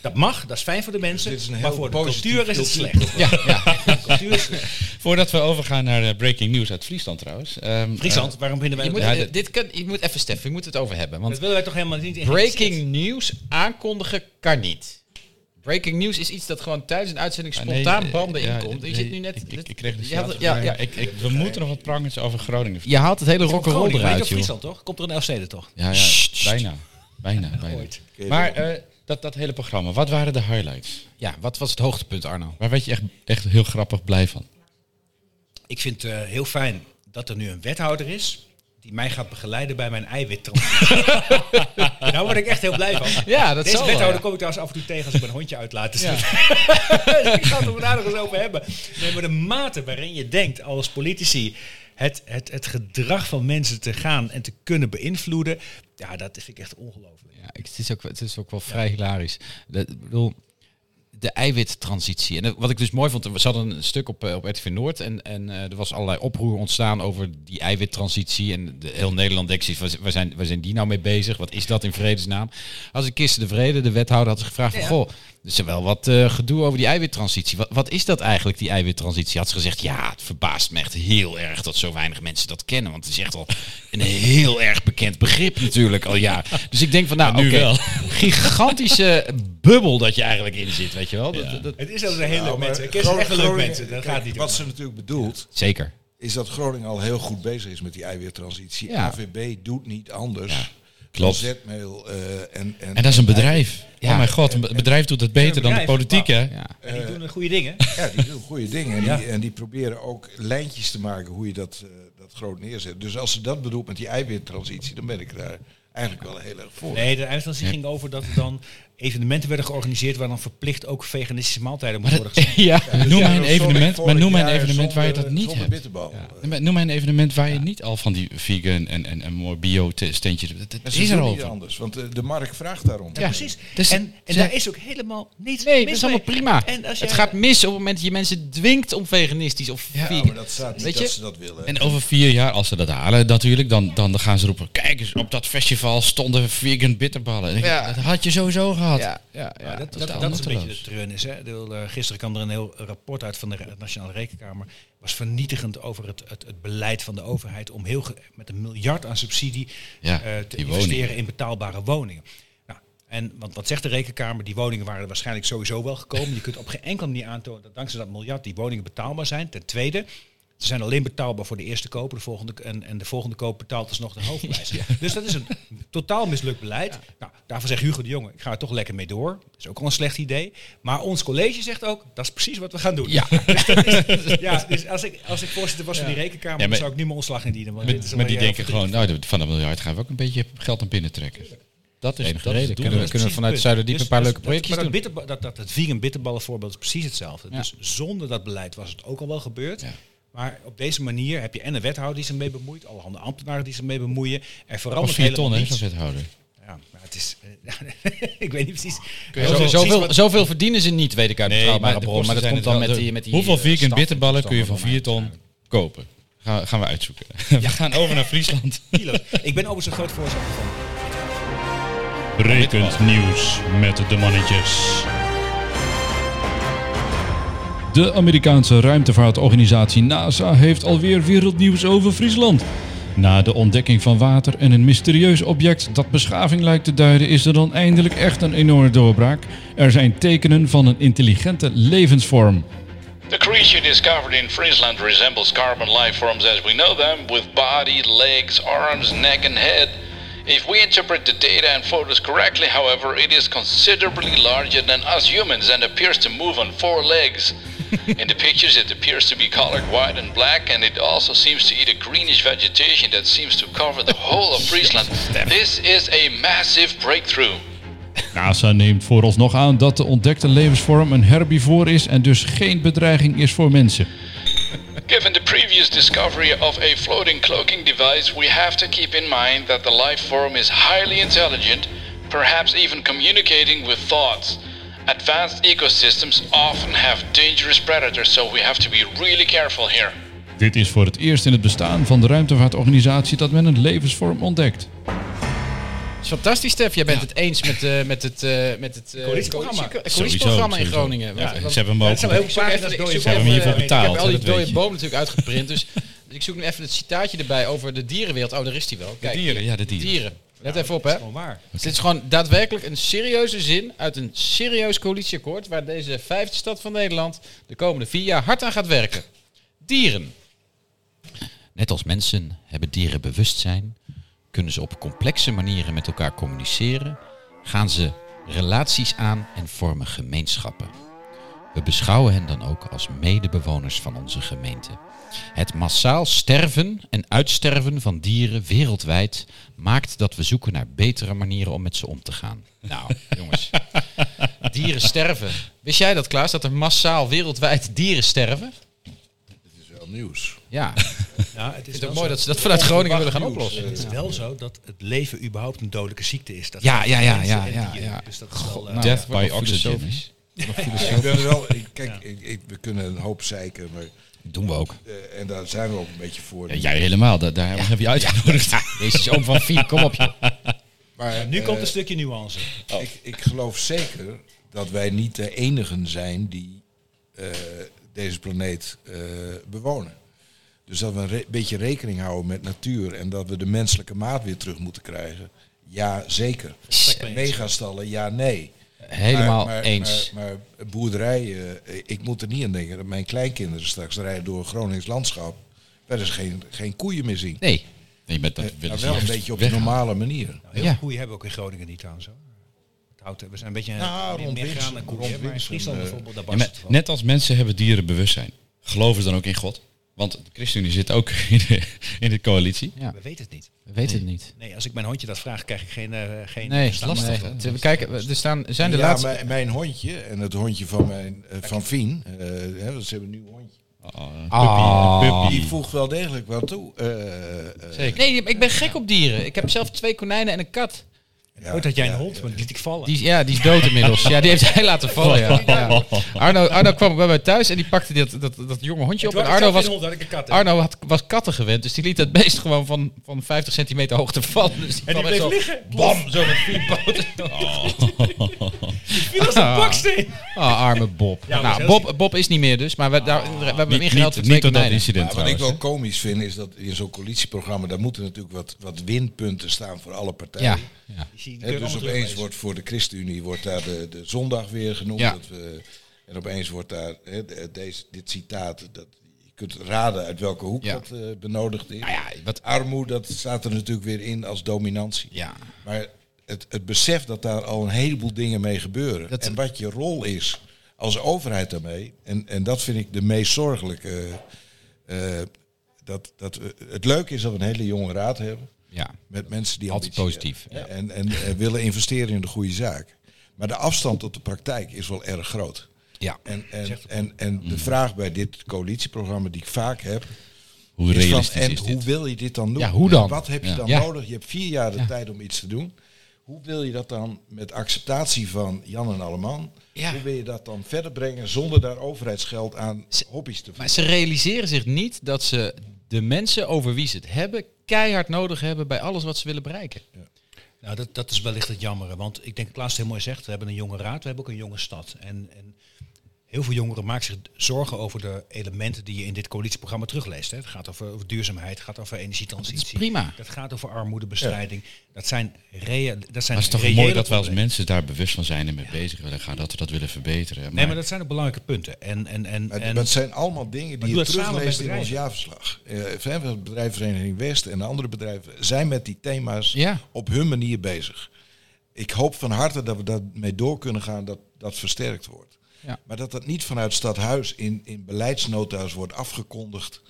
dat mag, dat is fijn voor de mensen. is een maar voor de cultuur is het slecht. Ja, ja. Cultuur is slecht. Voordat we overgaan naar eh, breaking news uit Friesland trouwens. Ehm, Friesland, waarom vinden wij Je dat? moet, Ja, eh, de- dit kan, je moet even, Stef, je moet het over hebben. Dat Want willen wij toch helemaal niet in breaking news aankondigen kan niet. Breaking news is iets dat gewoon tijdens een uitzending Ah, spontaan eh, branden ja, inkomt. Je nee, zit nu net... Ik, ik, ik kreeg de straat ja, ja, ik, ik, we moeten nog wat prangers over Groningen je haalt het hele rock'n'roll eruit, joh. Friesland toch? Komt er een Elfstede toch? Ja, ja, bijna. Bijna, bijna. Maar eh, dat, dat hele programma, wat waren de highlights? Ja, wat was het hoogtepunt, Arno? Waar werd je echt, echt heel grappig blij van? Ik vind het eh, heel fijn dat er nu een wethouder is die mij gaat begeleiden bij mijn eiwit. Daar word ik echt heel blij van. Ja, dat Deze zal wel, wethouder ja. kom ik trouwens af en toe tegen als ik mijn hondje uitlaat. Dus ik ga het er daar nog eens over hebben. Nee, maar de mate waarin je denkt als politici het, het, het gedrag van mensen te gaan en te kunnen beïnvloeden, ja, dat vind ik echt ongelooflijk. Ja, ik- het, is ook, het is ook wel vrij hilarisch. De, ik bedoel, de eiwittransitie. En dat- wat ik dus mooi vond, we hadden een stuk op, eh, op RTV Noord en, en eh, er was allerlei oproer ontstaan over die eiwittransitie. En de, heel Nederland denkt zich, waar, zijn, waar zijn die nou mee bezig? Wat is dat in vredesnaam? Als ik Kisten de Vrede, de wethouder, had ze gevraagd van, goh, er is er wel wat eh, gedoe over die eiwittransitie. Wat, wat is dat eigenlijk, die eiwittransitie? Had ze gezegd, ja, het verbaast me echt heel erg dat zo weinig mensen dat kennen. Want het is echt al een heel erg bekend begrip natuurlijk al jaar. Dus ik denk van, nou, nu oké, wel. gigantische bubbel dat je eigenlijk in zit, weet je wel? Dat, dat- dat- Het is ook een heel leuk Nou, mensen. Ik ken ze echt leuk mensen. Dat kijk, gaat niet Wat om. ze natuurlijk bedoelt, zeker. is dat Groningen al heel goed bezig is met die eiwittransitie. Ja. AVB doet niet anders Klopt. zetmeel eh, en, en... En dat is een bedrijf. Ja. Oh mijn god, een bedrijf doet het beter dan de politiek, hè? Ja. En die doen goede dingen. Ja, die doen goede dingen. En, Ja. die, en die proberen ook lijntjes te maken hoe je dat, eh, dat groot neerzet. Dus als ze dat bedoelt met die eiwittransitie, dan ben ik daar eigenlijk wel heel erg voor. Nee, de eindstantie ging over dat er dan evenementen werden georganiseerd waar dan verplicht ook veganistische maaltijden moeten worden gezet. Ja, noem mij een evenement, maar noem mij een evenement waar je dat niet hebt. maar Noem mij een evenement waar je niet al van die vegan en, en, en mooi bio-steentjes... Dat, dat is er al van. anders, want de, de markt vraagt daarom. Ja, precies. Dus- en en daar is ook helemaal niets Nee, mis dat is allemaal mee. prima. En als het gaat mis op het moment dat je mensen dwingt om veganistisch of Ja, vegan. maar dat staat niet Weet dat je? ze dat willen. En over vier jaar, als ze dat halen natuurlijk, dan, dan gaan ze roepen... Kijk eens, op dat festival stonden vegan bitterballen. Ja. Dat had je sowieso gehad. Ja, ja, ja. Ja, dat, is dat, de dat is een beetje de treurnis. Hè. Eh, gisteren kwam er een heel rapport uit van de Nationale Rekenkamer. was vernietigend over het, het, het beleid van de overheid om heel ge- met een miljard aan subsidie Ja, eh, te investeren woningen. in betaalbare woningen. Nou, en want wat zegt de Rekenkamer? Die woningen waren er waarschijnlijk sowieso wel gekomen. Je kunt op geen enkele manier aantonen dat dankzij dat miljard die woningen betaalbaar zijn. Ten tweede, ze zijn alleen betaalbaar voor de eerste koper, de volgende, en, en de volgende koper betaalt dus nog de hoofdprijs. Dus dat is een totaal mislukt beleid. Nou, daarvan zegt Hugo de Jonge, ik ga er toch lekker mee door. Dat is ook al een slecht idee. Maar ons college zegt ook, dat is precies wat we gaan doen. Ja. ja dus als ik, als ik voorzitter was van die rekenkamer, Ja, maar- dan zou ik nu mijn ontslag indienen. Want dit is Maar, die denken gewoon, nou, van dat miljard gaan we ook een beetje geld naar binnen trekken. Dat is, enige dat reden. Kunnen we- Dat kunnen precies vanuit Zuiderdiep punt. een paar Dus leuke dat- projectjes maar dat, doen. dat, dat, het vegan bitterballenvoorbeeld is precies hetzelfde. Ja. Dus zonder dat beleid was het ook al wel gebeurd. Maar op deze manier heb je en een wethouder die zich mee bemoeit, allerhande ambtenaren die zich mee bemoeien. Er Of verandert vier ton, hè, wethouder. Ja, maar het is. eh, ik weet niet precies. Zo- zoveel, zoveel verdienen ze niet, weet ik uit Nee, betrouwbare maar de bron. Maar dat komt dan met die, met die Hoeveel eh, staf- bitterballen kun je van toestanden 4 van ton kopen? Gaan, gaan we uitzoeken. We gaan over naar Friesland. Ik ben overigens een groot voorstander van. Brekend nieuws met de mannetjes. De Amerikaanse ruimtevaartorganisatie NASA heeft alweer wereldnieuws over Friesland. Na de ontdekking van water en een mysterieus object dat beschaving lijkt te duiden, is er dan eindelijk echt een enorme doorbraak. Er zijn tekenen van een intelligente levensvorm. The creature discovered in Friesland resembles carbon life forms as we know them, with body, legs, arms, neck, and head. If we interpret the data and photos correctly, however, it is considerably larger than us humans and appears to move on four legs. In the pictures, it appears to be colored white and black, and it also seems to eat a greenish vegetation that seems to cover the whole of Friesland. This is a massive breakthrough. NASA neemt vooralsnog aan dat de ontdekte levensvorm een herbivoor is en dus geen bedreiging is voor mensen. Given the previous discovery of a floating cloaking device, we have to keep in mind that the life form is highly intelligent, perhaps even communicating with thoughts. Advanced ecosystems often have dangerous predators, so we have to be really careful here. Dit is voor het eerst in het bestaan van de ruimtevaartorganisatie dat men een levensvorm ontdekt. Het is fantastisch, Stef. Jij bent het eens met, eh, met het, eh, met het eh, Coalitieprogramma. coalitie- coalitieprogramma in Groningen. Ja, Want- want- ze hebben hem ook. Ze hebben hiervoor betaald, Ik heb al die dode je. bomen natuurlijk uitgeprint. Dus ik zoek nu even het citaatje erbij over de dierenwereld. Oh, daar is die wel. Kijk, dieren, ja, de dieren. dieren. Let even op, hè. Gewoon waar. Dit is gewoon daadwerkelijk een serieuze zin uit een serieus coalitieakkoord... waar deze vijfde stad van Nederland de komende vier jaar hard aan gaat werken. Dieren. Net als mensen hebben dieren bewustzijn, kunnen ze op complexe manieren met elkaar communiceren, gaan ze relaties aan en vormen gemeenschappen. We beschouwen hen dan ook als medebewoners van onze gemeente. Het massaal sterven en uitsterven van dieren wereldwijd maakt dat we zoeken naar betere manieren om met ze om te gaan. Nou, jongens. Dieren sterven. Wist jij dat, Klaas, dat er massaal wereldwijd dieren sterven? Het is wel nieuws. Ja, Ja, het is vind het wel ook mooi zo. dat ze dat vanuit Groningen willen gaan oplossen. Het is wel zo dat het leven überhaupt een dodelijke ziekte is. Dat Ja, ja, ja, ja, ja. Dus dat is wel... eh, Nou, Death by oxygen. Ik ben wel, ik- kijk, ik, ik- we kunnen een hoop zeiken, maar, Doen we ook. eh, en daar zijn we ook een beetje voor. Ja, jij helemaal, daar, daar heb je uitgenodigd. Deze is oom van vier, kom op je. maar nu eh, komt een stukje nuance. ik, ik geloof zeker dat wij niet de enigen zijn die eh, deze planeet eh, bewonen. Dus dat we een re- beetje rekening houden met natuur en dat we de menselijke maat weer terug moeten krijgen. Ja, zeker. Megastallen, ja, nee. Helemaal Maar- maar- eens. Maar, maar boerderij, eh, ik moet er niet aan denken dat mijn kleinkinderen straks rijden door een Gronings landschap. Waar ze geen, geen koeien meer zien. Nee. Nee, met dat Eh, willen ze wel een beetje op de weghalen. normale manier. Nou, heel Ja. veel koeien hebben we ook in Groningen niet trouwens. Hoor. Het houdt, we zijn een beetje Nou, meer, rond meer Maar in Friesland eh, bijvoorbeeld, daar Ja, net als mensen hebben dieren bewustzijn. Geloven ze dan ook in God? Want de ChristenUnie zit ook in de, in de coalitie. Ja, We weten het niet. we weten het niet. Nee, als ik mijn hondje dat vraag, krijg ik geen, eh geen Nee, verstand. lastig. Nee. hè. We kijken, we- er staan, zijn de ja, laatste... mijn, mijn hondje en het hondje van, mijn, eh, van Fien, eh, hè, want ze hebben een nieuw hondje. Ah. puppy. Die voegt wel degelijk wat toe. Eh, eh, Zeker. Nee, ik ben gek op dieren. Ik heb zelf twee konijnen en een kat. Ja, Ooit had jij een ja, hond, maar die liet ik vallen. Die, is- ja, die is dood inmiddels. Ja, die heeft hij laten vallen. Ja. Ja. Arno, Arno kwam bij mij thuis en die pakte dat, dat, dat jonge hondje op. En Arno was, hond, had ik een kat. hè. Arno had, was katten gewend, dus die liet het beest gewoon van, van 50 centimeter hoogte vallen. Dus die En die kwam echt bleef zo, liggen. Bam, zo met vier poten. Die was een baksteen. Ah, arme Bob. Ja, maar nou, zelfs Bob, Bob is niet meer dus, maar we, daar, we hebben hem Niet, ingehaald niet, voor twee niet door dat konijnen. incident Maar wat ik trouwens. wel komisch vind is dat in zo'n coalitieprogramma, daar moeten natuurlijk wat, wat winpunten staan voor alle partijen. Ja, ja. Zie- die dus opeens teruglezen. wordt voor de ChristenUnie wordt daar de, de zondag weer genoemd. Ja. Dat we, en opeens wordt daar de- deze, dit citaat, dat, je kunt raden uit welke hoek Ja. dat eh, benodigd is. Nou ja, wat, Armoede, dat staat er natuurlijk weer in als dominantie. ja. Maar het, het besef dat daar al een heleboel dingen mee gebeuren. Dat- en wat je rol is als overheid daarmee. En, en dat vind ik de meest zorgelijke. eh, dat, dat, we- het leuke is dat we een hele jonge raad hebben. Ja. Met mensen die Altijd positief, hè, En, en, eh, willen investeren in de goede zaak. Maar de afstand tot de praktijk is wel erg groot. Ja. En, en, en, en de vraag bij dit coalitieprogramma die ik vaak heb. Hoe is van, realistisch en is hoe wil je dit dan doen? Ja, hoe dan? Wat heb je Ja. dan Ja. nodig? Je hebt vier jaar de tijd om iets te doen. Hoe wil je dat dan met acceptatie van Jan en Alleman? Ja. Hoe wil je dat dan verder brengen zonder daar overheidsgeld aan hobby's te Maar voeren? ze realiseren zich niet dat ze de mensen over wie ze het hebben keihard nodig hebben bij alles wat ze willen bereiken. Nou, dat, dat is wellicht het jammere. Want ik denk dat Klaas het heel mooi zegt. We hebben een jonge raad, we hebben ook een jonge stad. En, en heel veel jongeren maken zich zorgen over de elementen die je in dit coalitieprogramma terugleest. Hè. Het gaat over, over duurzaamheid, het gaat over energietransitie. Dat is prima. Dat gaat over armoedebestrijding. Dat zijn, rea dat zijn Maar het is toch reële mooi dat we als mensen daar bewust van zijn en mee bezig willen gaan. Dat we dat willen verbeteren. Nee, maar dat zijn ook belangrijke punten. En, en, en, en het zijn allemaal dingen die je dat terugleest in ons jaarverslag. Uh, bedrijfsvereniging West en de andere bedrijven zijn met die thema's Ja. op hun manier bezig. Ik hoop van harte dat we daarmee door kunnen gaan, dat dat versterkt wordt. Ja. Maar dat dat niet vanuit stadhuis in, in beleidsnota's wordt afgekondigd.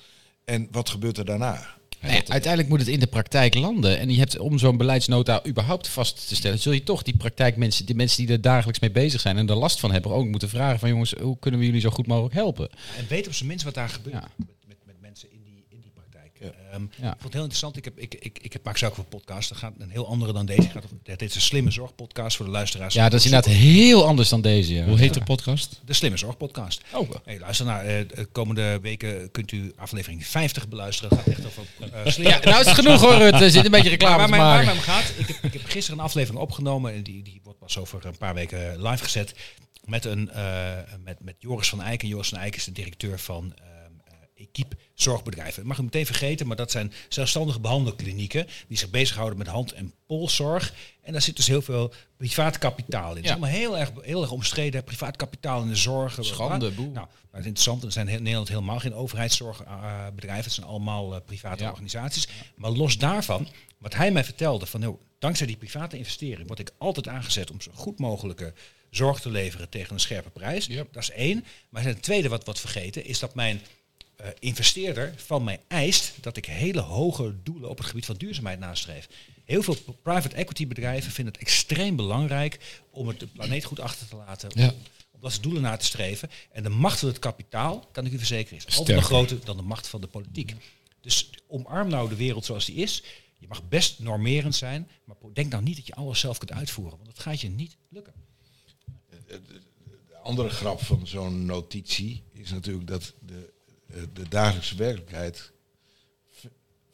En wat gebeurt er daarna? Ja, uiteindelijk moet het in de praktijk landen. En je hebt om zo'n beleidsnota überhaupt vast te stellen, zul je toch die praktijkmensen, die mensen die er dagelijks mee bezig zijn en er last van hebben, ook moeten vragen van jongens, hoe kunnen we jullie zo goed mogelijk helpen? En weet op zijn minst wat daar gebeurt Ja. met, met, met mensen in die, in die Ehm, Ja. Ik vond het heel interessant. Ik, heb, ik, ik, ik heb, maak zelf ook een podcast. Dat gaat een heel andere dan deze. Gaat over, dit is een slimme zorgpodcast voor de luisteraars. Ja, dat is inderdaad heel anders dan deze. Ja. Hoe heet de podcast? De Slimme Zorgpodcast. Oh, Hey, luister naar eh, de komende weken kunt u aflevering 50 beluisteren. Het gaat echt over eh slimme ja, nou is het genoeg hoor. Er zit een beetje reclame waar, te mij, waar maken. mij om gaat, ik heb, ik heb gisteren een aflevering opgenomen. En die, die wordt pas over een paar weken live gezet. Met, een, eh, met, met Joris van Eyck. En Joris van Eyck is de directeur van eh, Equipe Zorgbedrijven. Ik mag het meteen vergeten, maar dat zijn zelfstandige behandelklinieken. Die zich bezighouden met hand- en polszorg. En daar zit dus heel veel privaat kapitaal in. Het is Ja. allemaal heel erg, heel erg omstreden. Privaat kapitaal in de zorg. Schande, boe. nou, het is interessant. Er zijn in Nederland helemaal geen overheidszorgbedrijven. het zijn allemaal eh, private Ja. organisaties. Maar los daarvan, wat hij mij vertelde, van nou, dankzij die private investering word ik altijd aangezet om zo goed mogelijke zorg te leveren tegen een scherpe prijs. Ja. Dat is één. Maar het tweede wat wat vergeten is dat mijn eh, investeerder van mij eist dat ik hele hoge doelen op het gebied van duurzaamheid nastreef. Heel veel private equity bedrijven vinden het extreem belangrijk om het de planeet goed achter te laten. Ja. Om dat soort doelen na te streven. En de macht van het kapitaal, kan ik u verzekeren, is altijd nog groter dan de macht van de politiek. Dus omarm nou de wereld zoals die is. Je mag best normerend zijn, maar denk nou niet dat je alles zelf kunt uitvoeren. Want dat gaat je niet lukken. De andere grap van zo'n notitie is natuurlijk dat de, eh, de dagelijkse werkelijkheid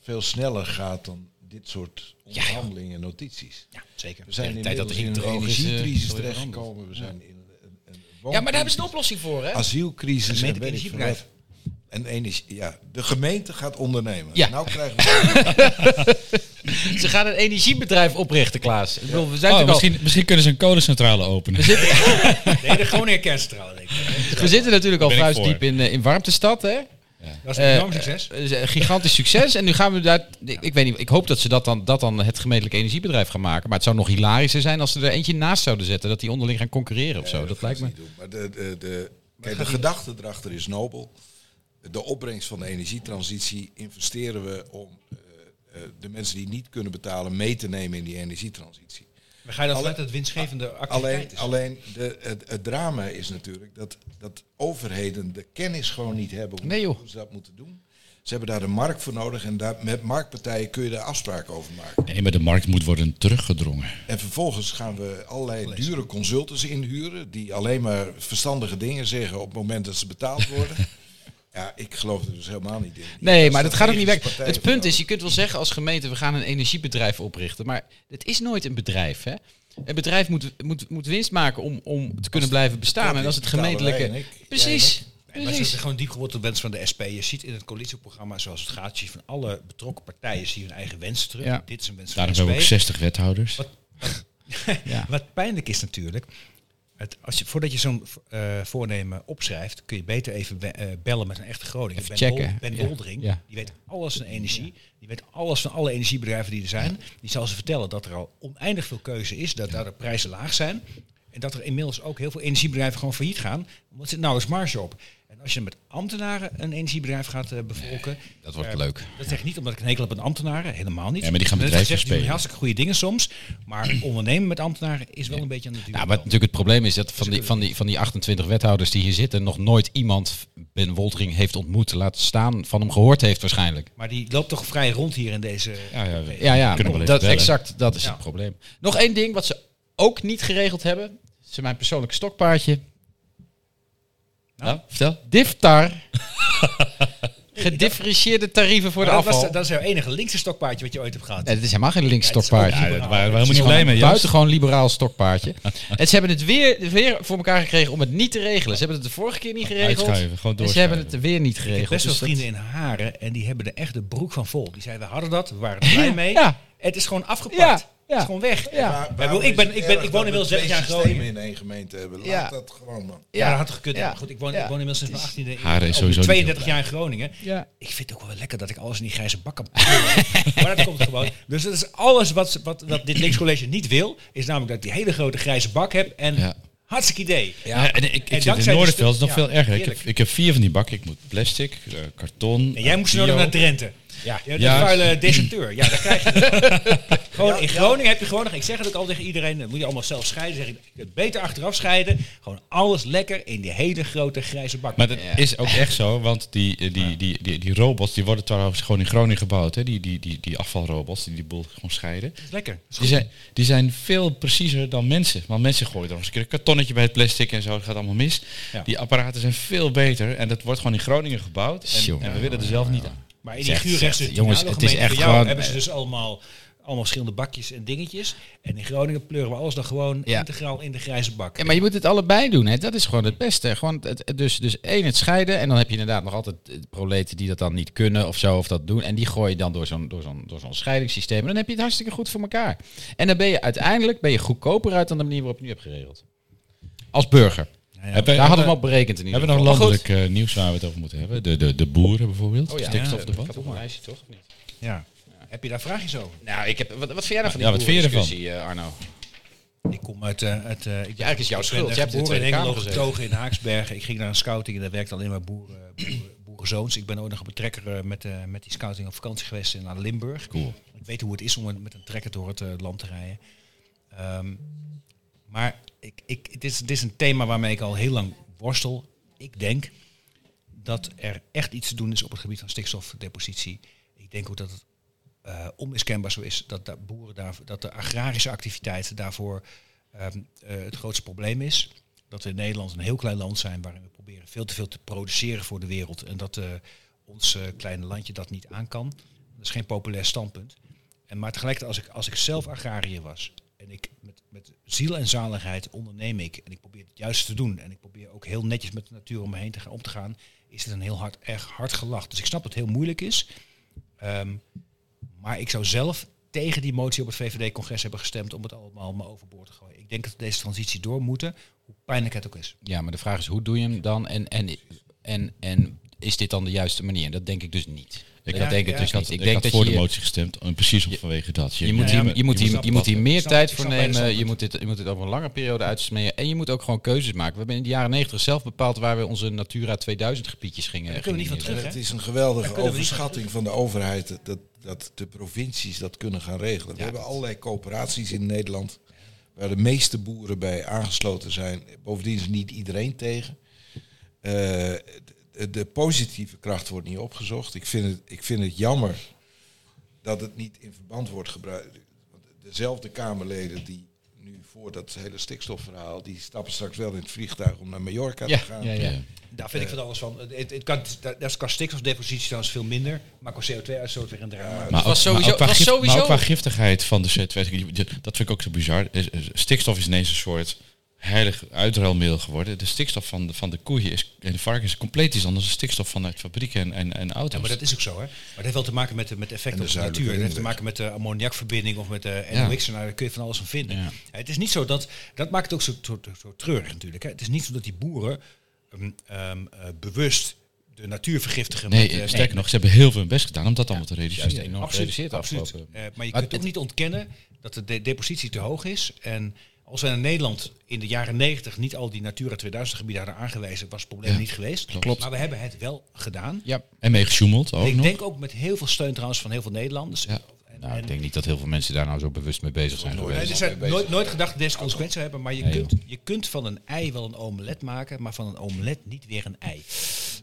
veel sneller gaat dan dit soort onderhandelingen en notities. Ja, zeker. We zijn de tijd dat de in een eh, energiecrisis terechtgekomen. We zijn in een, een, een Ja, maar daar hebben ze een oplossing voor, hè? asielcrisis en weet ik veel. En energie, ja, de gemeente gaat ondernemen. Ja. Nou krijgen we Ze gaan een energiebedrijf oprichten, Klaas. Ik bedoel, we zijn Oh, al- misschien, misschien kunnen ze een kolencentrale openen. Nee, de Groningen kerncentrale denk ik. we zitten natuurlijk al Ben ik vrij voor. diep in, eh, in warmtestad, hè? Dat is een Eh, enorm succes. eh, is een gigantisch succes. En nu gaan we daar. Ik, ik weet niet. Ik hoop dat ze dat dan, dat dan het gemeentelijk energiebedrijf gaan maken. Maar het zou nog hilarischer zijn als ze er eentje naast zouden zetten. Dat die onderling gaan concurreren of zo. dat lijkt me. Doen. Maar de, de, de, kijk, de gedachte erachter is nobel. De opbrengst van de energietransitie investeren we om eh, eh, de mensen die niet kunnen betalen mee te nemen in die energietransitie. We gaan dat alle- vanuit het winstgevende Alleen, activiteit is. alleen de, het, het drama is natuurlijk dat, dat overheden de kennis gewoon niet hebben hoe, Nee, joh. hoe ze dat moeten doen. Ze hebben daar de markt voor nodig en daar, met marktpartijen kun je daar afspraken over maken. Nee, maar de markt moet worden teruggedrongen. En vervolgens gaan we allerlei dure consultants inhuren die alleen maar verstandige dingen zeggen op het moment dat ze betaald worden. ja, ik geloof er dus helemaal niet in. Nee, maar dat gaat ook niet werken. Het punt is, je kunt wel zeggen als gemeente, we gaan een energiebedrijf oprichten. Maar het is nooit een bedrijf. Hè? Een bedrijf moet, moet, moet winst maken om, om te kunnen blijven bestaan. En als het gemeentelijke... ik. Precies. Nee, maar Precies. is gewoon diep geworteld wens van de SP. Je ziet in het coalitieprogramma zoals het gaat, zie je van alle betrokken partijen zie je hun eigen wensen terug. Ja. Dit is een wens van Daarom de hebben we ook SP. 60 wethouders. Wat, Ja. wat pijnlijk is natuurlijk, het, als je, voordat je zo'n eh, voornemen opschrijft, kun je beter even we- eh, bellen met een echte Groninger. Even ben checken. ben Ja. Woldering, Ja. die weet alles van energie. Die weet alles van alle energiebedrijven die er zijn. Die zal ze vertellen dat er al oneindig veel keuze is, dat daar de prijzen laag zijn. En dat er inmiddels ook heel veel energiebedrijven gewoon failliet gaan. Want er zit nauwelijks marge op. En als je met ambtenaren een energiebedrijf gaat eh, bevolken. dat wordt eh, leuk. Dat zeg ik niet omdat ik een hekel heb aan ambtenaren. Helemaal niet. Ja, maar die gaan bedrijven gezegd, die spelen. hartstikke goede dingen soms. Maar ondernemen met ambtenaren is wel een beetje aan de duur. Nou, wat natuurlijk het probleem is dat van die, van, die, van die 28 wethouders die hier zitten, nog nooit iemand Ben Woltering heeft ontmoet. Laat staan van hem gehoord heeft waarschijnlijk. Maar die loopt toch vrij rond hier in deze... Ja, ja, Ja, ja, Kunnen we dat, bellen. exact. Dat is het probleem. Nog één ding wat ze ook niet geregeld hebben. Is mijn persoonlijke stokpaardje. Nou, vertel. Diftar. Gedifferentieerde tarieven voor de dat, afval. was, dat is jouw enige linkse stokpaardje wat je ooit hebt gehad. Nee, dat is helemaal geen links stokpaardje. Ja, waren we helemaal niet blij mee, buitengewoon liberaal stokpaardje. en ze hebben het weer, weer voor elkaar gekregen om het niet te regelen. Ze hebben het de vorige keer niet geregeld. Gewoon en ze hebben het weer niet Ik heb geregeld. best wel Dus dat- vrienden in Haren en die hebben er echt de broek van vol. Die zeiden, we hadden dat, we waren er blij mee. Ja. Het is gewoon afgepakt. Ja, Het ja. is gewoon weg. Ja. Maar ik ben- ik ben- ik woon inmiddels 30 jaar Groningen. in één gemeente hebben. Laat Ja. dat gewoon man. Ja, dat had gekund. Ja. Goed, ik woon, Ja. ik woon, inmiddels sinds mijn 18e. Haren is sowieso niet 32 jaar in Groningen. Ja. Ik vind het ook wel lekker dat ik alles in die grijze bak kan pakken. maar dat komt gewoon. Dus dat is alles wat, wat, wat dit linkscollege niet wil. Is namelijk dat ik die hele grote grijze bak heb. En Ja. hartstikke idee. Ja, en ik, ik zit in Noorderveld, is nog veel erger. Ik heb, ik heb vier van die bakken. Ik moet plastic, eh, karton. En jij moest bio. nodig naar Drenthe. Ja, Ja. een vuile deserteur. Ja, daar krijg je het. Gewoon in Groningen heb je gewoon nog, ik zeg het ook al tegen iedereen, dat moet je allemaal zelf scheiden. Zeg ik, kunt beter achteraf scheiden. Gewoon alles lekker in die hele grote grijze bak. Maar dat is ook echt zo, want die, eh, die, die, die, die robots die worden trouwens gewoon in Groningen gebouwd. Hè? Die, die, die, die afvalrobots die die boel gewoon scheiden. Dat is lekker. Dat is Die zijn, die zijn veel preciezer dan mensen. Want mensen gooien dan eens een keer een kartonnetje bij het plastic en zo. Dat gaat allemaal mis. Ja. Die apparaten zijn veel beter. En dat wordt gewoon in Groningen gebouwd. En, en we willen er zelf niet aan. Maar in die zeg, jongens, het is echt gewoon- hebben ze dus allemaal, allemaal verschillende bakjes en dingetjes. En in Groningen pleuren we alles dan gewoon Ja. integraal in de grijze bak. Ja, maar je moet het allebei doen. Hè. Dat is gewoon het beste. Gewoon het, dus, dus één, het scheiden. En dan heb je inderdaad nog altijd proleten die dat dan niet kunnen of zo. Of dat doen. En die gooi je dan door zo'n, door zo'n, door zo'n scheidingssysteem. En dan heb je het hartstikke goed voor elkaar. En dan ben je uiteindelijk ben je goedkoper uit dan de manier waarop je nu hebt geregeld. Als burger. Hebben, Daar hadden we hem op berekend in ieder hebben we nog landelijk eh, nieuws waar we het over moeten hebben? De, de, de boeren bijvoorbeeld. Oh ja, Stikstofdebat. Een lijstje, toch? Of niet? Ja. Heb je daar vraagjes over? Nou, ik heb, wat, wat vind jij van die Ja, wat vind je ervan? eh, Arno? Ik kom uit... eh uit eh, ik ben, eigenlijk is jouw ik schuld. Je hebt geboren in gezeten. getogen in Haaksbergen. Ik ging naar een scouting en daar werkte alleen maar boeren, boeren, boerenzoons. Ik ben ook nog op een trekker eh, met, eh, met die scouting op vakantie geweest in- naar Limburg. Cool. Ik weet hoe het is om met- met een trekker door het land te rijden. Ehm, maar ik, ik, het, is, is een thema waarmee ik al heel lang worstel. Ik denk dat er echt iets te doen is op het gebied van stikstofdepositie. Ik denk ook dat het eh, onmiskenbaar zo is dat de boeren daar, dat de agrarische activiteit daarvoor ehm, eh, het grootste probleem is. Dat we in Nederland een heel klein land zijn waarin we proberen veel te veel te produceren voor de wereld. En dat eh, ons kleine landje dat niet aan kan. Dat is geen populair standpunt. En maar tegelijkertijd, als ik, als ik zelf agrariër was en ik met ziel en zaligheid onderneem ik en ik probeer het juiste te doen en ik probeer ook heel netjes met de natuur om me heen te gaan, om te gaan, is het een heel hard, erg hard gelach. Dus ik snap dat het heel moeilijk is. Ehm, maar ik zou zelf tegen die motie op het VVD-congres hebben gestemd om het allemaal maar overboord te gooien. Ik denk dat we deze transitie door moeten, hoe pijnlijk het ook is. Ja, maar de vraag is, hoe doe je hem dan? En, en, en, en is dit dan de juiste manier? Dat denk ik dus niet. Ik Ja, denk het dus Ik had, niet. ik Ik denk had dat voor je de motie gestemd, en precies om vanwege dat. je moet, Ja, hier, je, moet je hier, moet je moet hier meer tijd voor nemen. Je moet, dit, je moet dit over een lange periode uitsmeden. En je moet ook gewoon keuzes maken. We hebben in de jaren 90 zelf bepaald waar we onze Natura 2000 gebiedjes gingen. Daar kunnen we niet van terug, Het is een geweldige overschatting van de overheid dat- dat, dat de provincies dat kunnen gaan regelen. We hebben allerlei coöperaties in Nederland waar de meeste boeren bij aangesloten zijn. Bovendien is niet iedereen tegen. Eh, de, de positieve kracht wordt niet opgezocht. Ik vind, het, ik vind het jammer dat het niet in verband wordt gebruikt. Want Dezelfde Kamerleden die nu voor dat hele stikstofverhaal, die stappen straks wel in het vliegtuig om naar Mallorca Ja, te gaan. ja, ja. Daar vind ik van alles van. Het, het kan, dat is qua stikstofdepositie trouwens veel minder. Maar qua CO2-uitstoot weer een drama. Maar was ook, maar sowieso- ook qua was gif- sowieso- maar ook qua giftigheid van de CO2, dat vind ik ook zo bizar. Is- Stikstof is ineens een soort heilig uitruilmiddel geworden. De stikstof van de, van de koeien is, en de varkens is compleet iets anders dan de stikstof vanuit fabrieken en, en, en auto's. Ja, maar dat is ook zo, hè. Maar het heeft wel te maken met de, met de effecten En op de natuur. Het heeft te maken met de ammoniakverbinding of met de Ja. NOx. En daar kun je van alles van vinden. Ja. Ja, Het is niet zo dat... Dat maakt het ook zo, zo, zo treurig natuurlijk. Hè. Het is niet zo dat die boeren ehm, ehm, eh, bewust de natuur vergiftigen. nee, met, eh, sterker nog, ze hebben heel veel hun best gedaan om dat allemaal te reduceren. enorm Absoluut, gereduceerd absoluut. Eh, maar je Maar kunt ook niet ontkennen dat de de depositie te hoog is. En als we in Nederland in de jaren 90 niet al die Natura 2000 gebieden hadden aangewezen, was het probleem Ja, niet geweest. klopt. Maar we hebben het wel gedaan. Ja. En mee gesjoemeld ook ik nog. denk ook met heel veel steun trouwens van heel veel Nederlanders. Ja. En, Nou, en- ik denk niet dat heel veel mensen daar nou zo bewust mee bezig zijn Nee, geweest. er zijn nooit, nooit gedacht dat deze consequenties zou hebben, maar je, Nee, kunt, je kunt van een ei wel een omelet maken, maar van een omelet niet weer een ei.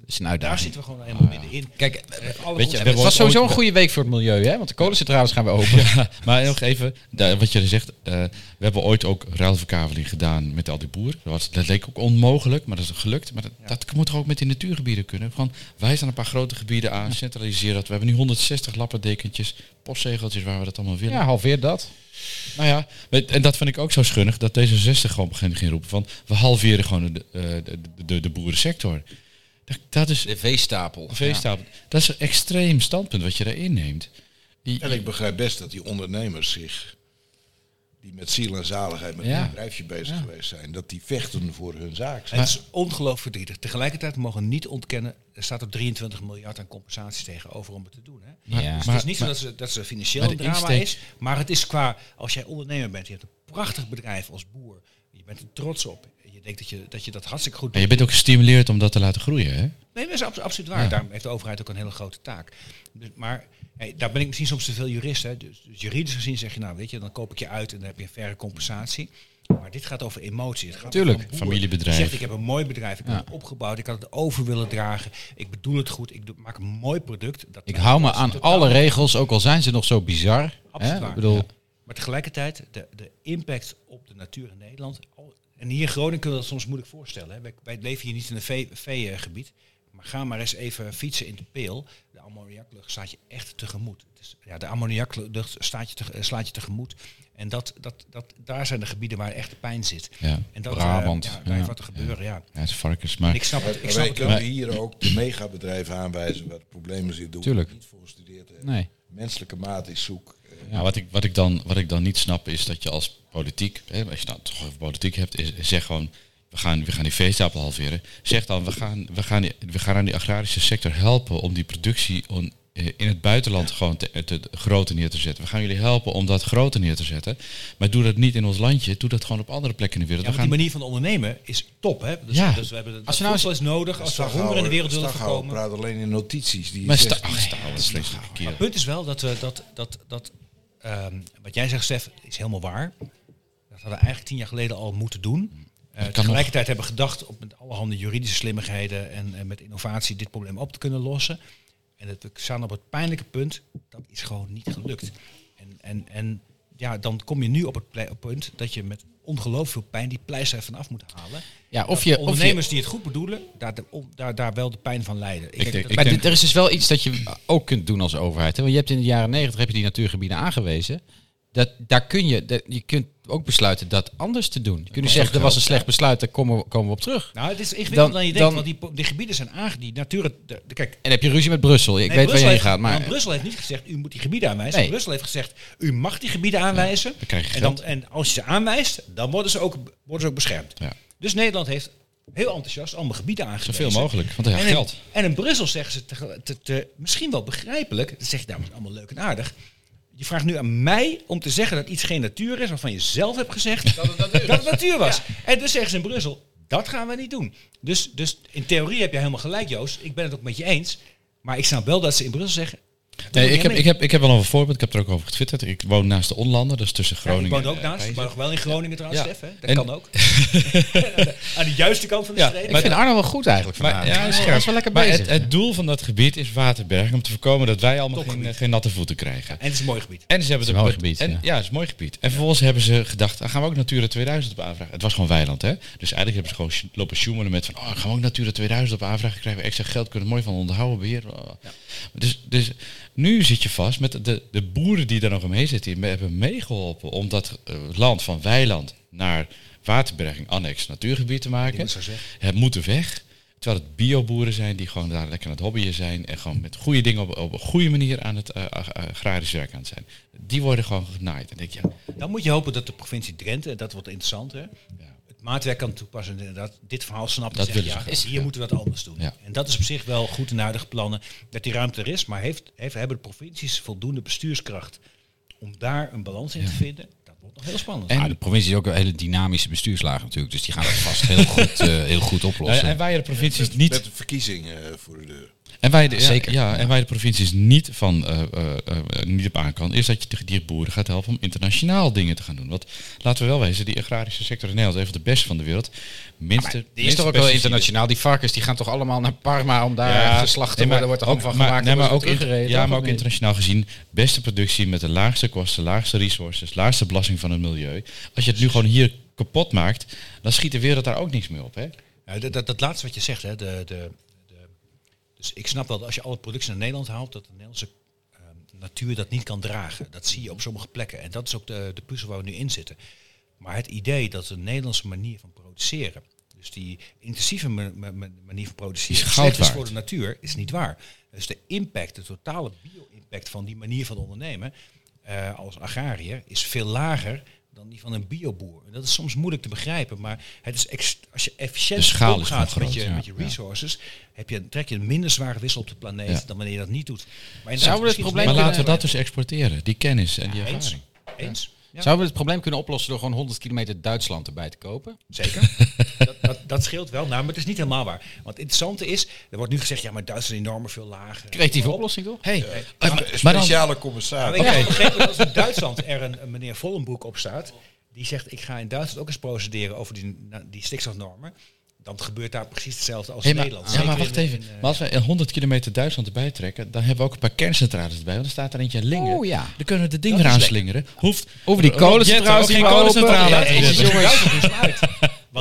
Is een Daar uitdaging. zitten we gewoon helemaal middenin. Kijk, Eh, alle weet je, we het hebben was sowieso een goede week voor het milieu, hè? Want de kolencentrales gaan weer open. Ja, maar nog even, daar, wat je zegt, eh, we hebben ooit ook ruilverkaveling gedaan met al die boeren. Dat, was, dat leek ook onmogelijk, maar dat is gelukt. Maar dat, dat moet toch ook met die natuurgebieden kunnen? Gewoon, wij staan een paar grote gebieden aan, centraliseren dat. We hebben nu 160 lappendekentjes, postzegeltjes waar we dat allemaal willen. Ja, halveer dat. Nou ja, weet- en dat vind ik ook zo schunnig, dat D66 gewoon begint ging roepen van, we halveren gewoon de, eh, de, de, de, de boerensector. Dat, dat is De veestapel. een veestapel. Dat is een extreem standpunt wat je daarin neemt. Die- En ik begrijp best dat die ondernemers zich, die met ziel en zaligheid met Ja. een bedrijfje bezig geweest zijn, dat die vechten voor hun zaak. Het is ongelooflijk verdrietig. Tegelijkertijd mogen we niet ontkennen, er staat er 23 miljard aan compensaties tegenover om het te doen. Hè? Ja. Dus Maar- het is niet zo maar- dat ze, dat ze financieel maar een de drama insteek- is, maar het is qua, als jij ondernemer bent, je hebt een prachtig bedrijf als boer, je bent er trots op, je denkt dat je dat, je dat hartstikke goed En doet. je bent ook gestimuleerd om dat te laten groeien, hè? Nee, dat is abso- absoluut waar. Ja. Daarom heeft de overheid ook een hele grote taak. Dus, maar hey, daar ben ik misschien soms te veel jurist. Hè. Dus, dus juridisch gezien zeg je, nou weet je, dan koop ik je uit en dan heb je een verre compensatie. Maar dit gaat over emotie. Het gaat Tuurlijk. Familiebedrijf. Die zegt, ik heb een mooi bedrijf, ik heb Ja. het opgebouwd, ik had het over willen dragen. Ik bedoel het goed, ik doe- maak een mooi product. Dat Ik hou me aan alle regels, ook al zijn ze nog zo bizar. Absoluut Hè? waar. Ik bedoel, Ja. Maar tegelijkertijd, de, de impact op de natuur in Nederland. En hier in Groningen kunnen we dat soms moeilijk voorstellen. Hè. Wij, wij leven hier niet in een vee- veegebied. Maar ga maar eens even fietsen in de peel. De ammoniaklucht staat je echt tegemoet. Dus, ja, de ammoniaklucht staat je te, slaat je tegemoet. En dat, dat, dat, daar zijn de gebieden waar echt de pijn zit. Ja, En dat, Brabant, eh, ja, daar ja. heeft wat te gebeuren, ja. ja het is varkens. Maar En ik snap het, ik snap wij het wel. kunnen hier ook de megabedrijven aanwijzen waar de problemen zitten. Doen Tuurlijk. Niet voor gestudeerd hebben. nee. Menselijke maat is zoek. Ja, wat, ik, wat, ik dan, wat ik dan niet snap is dat je als politiek, hè, als je nou toch over politiek hebt, is, zeg gewoon, we gaan, we gaan die veestapel halveren. Zeg dan, we gaan, we, gaan die, we gaan aan die agrarische sector helpen om die productie on- eh, in het buitenland gewoon te, te, groter neer te zetten. We gaan jullie helpen om dat groter neer te zetten. Maar doe dat niet in ons landje, doe dat gewoon op andere plekken in de Ja, wereld. want we die gaan, manier van ondernemen is top. Hè? Dus, Ja. dus we hebben Als als we nou is nodig, als we honger in de wereld willen voorkomen. praat alleen in notities. Die maar zegt- sta, ach, sta, dat is vreselijk Maar het punt is wel dat, we dat, dat, dat ehm, wat jij zegt, Stef, is helemaal waar. Dat hadden we eigenlijk tien jaar geleden al moeten doen. Eh, nog. tegelijkertijd hebben we gedacht op met allerhande juridische slimmigheden en, en met innovatie dit probleem op te kunnen lossen. En het, we staan op het pijnlijke punt, dat is gewoon niet gelukt. En, en, en ja, dan kom je nu op het ple- op het punt dat je met ongelooflijk veel pijn die pleister ervan af moet halen. Ja, of je, of je, ondernemers die het goed bedoelen, daar, de- om- daar, daar wel de pijn van lijden. denk- denk dat- ik maar denk- dit, er is dus wel iets dat je ook kunt doen als overheid. Hè? Want je hebt in de jaren negentig heb je die natuurgebieden aangewezen. Dat, daar kun je, dat, je kunt ook besluiten dat anders te doen. Je kunt nu zeggen, er was een slecht besluit, daar komen we, komen we op terug. Nou, het is ingewikkelder Dan- dan, je denkt, dan- want die, die gebieden zijn aange... Die natuur, de, de- kijk, En heb je ruzie met Brussel. Ik nee, weet waar je heen gaat. Maar want Brussel heeft niet gezegd, u moet die gebieden aanwijzen. Nee. Brussel heeft gezegd, u mag die gebieden aanwijzen. dan krijg je en, dan, geld. en als je ze aanwijst, dan worden ze ook, worden ze ook beschermd. Ja. Dus Nederland heeft Heel enthousiast, allemaal gebieden aangewezen. Zoveel mogelijk, want hij en heeft geld. En in Brussel zeggen ze te, te- te- misschien wel begrijpelijk, dat zeg je daar allemaal leuk en aardig. Je vraagt nu aan mij om te zeggen dat iets geen natuur is, waarvan je zelf hebt gezegd dat het natuur, was. En dus zeggen ze in Brussel, dat gaan we niet doen. Dus, dus in theorie heb je helemaal gelijk, Joost. Ik ben het ook met je eens. Maar ik snap wel dat ze in Brussel zeggen... Nee, ik heb, ik, heb, ik heb wel een voorbeeld, ik heb er ook over getwitterd. Ik woon naast de Onlanden, dus tussen Ja, Groningen ik woon ook naast, eh, maar nog wel in Groningen trouwens, Ja. Stef. Hè? Dat En- kan ook. aan de juiste kant van de Ja, streep. Ik vind Arno wel goed eigenlijk vanavond. ja, is wel lekker maar bezig. het, het doel van dat gebied is Waterberg om te voorkomen dat wij allemaal geen, geen natte voeten krijgen. En het is een mooi gebied. En ze hebben is een mooi het- gebied, En, ja. ja. het is een mooi gebied. En vervolgens hebben ze gedacht, ah, gaan we ook Natura 2000 op aanvragen. Het was gewoon weiland, hè? Dus eigenlijk hebben ze gewoon lopen sjoemelen met van, oh, gaan we ook Natura 2000 op aanvragen, krijgen we extra geld, kunnen we mooi van onderhouden, beheer. Dus, dus nu zit je vast met de, de boeren die daar nog omheen zitten, die hebben meegeholpen om dat eh, land van weiland naar waterberging, annex, natuurgebied te maken. Het moet weg. Terwijl het bioboeren zijn die gewoon daar lekker aan het hobbyen zijn en gewoon met goede dingen op, op een goede manier aan het eh, ag- agrarisch werk aan het zijn. Die worden gewoon genaaid. En denk je, ja, Dan moet je hopen dat de provincie Drenthe, en dat wordt interessant, hè, het maatwerk kan toepassen. en Inderdaad, dit verhaal snapt. Dat en zegt, ze ja, graag, Hier moeten we dat anders doen. Ja. En dat is op zich wel goed in de huidige plannen, dat die ruimte er is. Maar heeft, heeft, hebben de provincies voldoende bestuurskracht om daar een balans in te vinden? Dat wordt nog heel spannend. En- Ah, de provincie is ook een hele dynamische bestuurslaag natuurlijk. Dus die gaan dat vast heel goed, eh, heel goed oplossen. en wij de provincies Met, niet. met de verkiezingen eh, voor de En wij de, ja, Zeker. Ja, en wij de provincies niet van eh, eh, eh, niet op aan kan, is dat je de- die boeren gaat helpen om internationaal dingen te gaan doen. Want laten we wel wezen, die agrarische sector in Nederland is even de beste van de wereld. Minste, die is toch ook wel internationaal. Die varkens die gaan toch allemaal naar Parma om daar Ja, geslacht te nee, maar worden. Wordt er ook- van maar- gemaakt. nee, en maar wordt ook, er in- teruggereden, ja, maar ook internationaal gezien, beste productie met de laagste kosten, laagste resources, laagste belasting van het milieu. Als je het nu gewoon hier kapot maakt, dan schiet de wereld daar ook niks meer op. Hè? Ja, dat, dat, dat laatste wat je zegt, hè, de, de, dus ik snap wel dat als je alle productie naar Nederland haalt, dat de Nederlandse ehm, natuur dat niet kan dragen. Dat zie je op sommige plekken. En dat is ook de, de puzzel waar we nu in zitten. Maar het idee dat een Nederlandse manier van produceren, dus die intensieve ma- ma- ma- manier van produceren, slecht is voor de natuur, is niet waar. Dus de impact, de totale bio-impact van die manier van ondernemen eh, als agrariër is veel lager dan die van een bioboer. En dat is soms moeilijk te begrijpen, maar het is ex- als je efficiënt De schaal is omgaat met, je, ja. met je resources, heb je, trek je een minder zware wissel op de planeet Ja. dan wanneer je dat niet doet. Maar Zouden we het probleem Maar laten we dat dus exporteren, die kennis en die eens? ervaring. Eens? Ja, Zouden we het probleem kunnen oplossen door gewoon 100 kilometer Duitsland erbij te kopen? zeker. dat, dat, dat scheelt wel. Nou, maar het is niet helemaal waar. Want het interessante is, er wordt nu gezegd, ja, maar Duitsland is enorm veel lager. Creatieve oplossing toch? Hey, Een maar dan- speciale Maar commissaris. ik heb begrepen dat als in Duitsland er een, een meneer Vollenbroek op staat, die zegt, ik ga in Duitsland ook eens procederen over die, na- die stikstofnormen. Dan gebeurt daar precies hetzelfde als Hey, in maar, Nederland. ja, maar wacht in- even. in, maar als we 100 kilometer Duitsland erbij trekken, dan hebben we ook een paar kerncentrales erbij. Want er staat er eentje in Lingen. Oh, ja. Dan kunnen we de ding is aanslingeren. Hoeft Over die die geen kolencentrale Ja,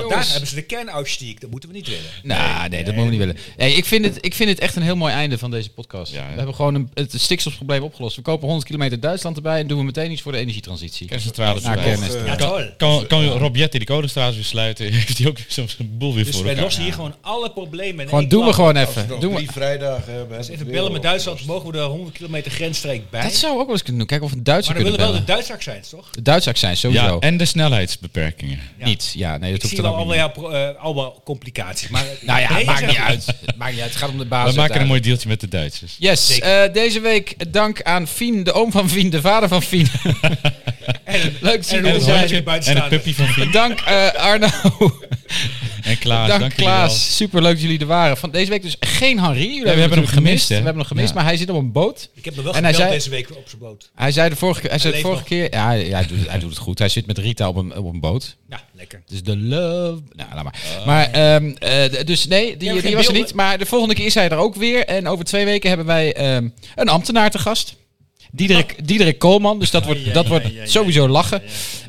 jongens. Want daar hebben ze de kernautistiek. Dat moeten we niet willen. Nou, nee, dat moeten we niet willen. Nee, ik, vind het, ik vind het echt een heel mooi einde van deze podcast. Ja, ja. We hebben gewoon een, het stikstofprobleem opgelost. We kopen 100 kilometer Duitsland erbij en doen we meteen iets voor de energietransitie. Kerncentrales Naar eh, Ja, Kan, kan, kan Rob Jetten die kolencentrales weer sluiten, heeft hij ook soms een boel weer Dus voor wij elkaar. lossen hier gewoon alle problemen in Gewoon doen we gewoon Als we even. nog Doen we. drie vrijdagen hebben. Dus even we bellen met Duitsland. Mogen we de 100 kilometer grensstreek bij? Dat zou ook wel eens kunnen doen. Kijken of we een Duitser maar dan kunnen willen wel de bellen. Duits accent, toch? De Duits accent, sowieso. Ja, en de snelheidsbeperkingen. Ja. Niet. Ja, nee, dat hoeft wel allemaal, niet. ja, pro- eh, allemaal complicaties. Maar Nou ja, Nee, maakt niet uit. Het maakt niet uit. Het gaat om de We basis. maken een mooi deeltje met de Duitsers. Yes, eh, deze week dank aan Fien, de oom van Fien, de vader van Fien. Leuk te zien en hondje En buiten puppy van Fien. Dank eh, Arno. En Klaas, Dank dank jullie Klaas. Super leuk dat jullie er waren. Van deze week dus geen Henri. Jullie we hebben hem gemist, hè? We hebben hem gemist, Ja. maar hij zit op een boot. Ik heb hem wel En hij zei- deze week op zijn boot. Hij zei de vorige, hij zei de vorige nog. keer... Ja, hij, doet het, hij doet het goed. Hij zit met Rita op een, op een boot. Ja, lekker. Dus de love... Nou, laat maar. Maar, ehm, eh, dus nee, die, die was er niet. Maar de volgende keer is hij er ook weer. En over twee weken hebben wij ehm, een ambtenaar te gast. Diederik, Diederik Koolman. Dus dat wordt, dat wordt sowieso lachen.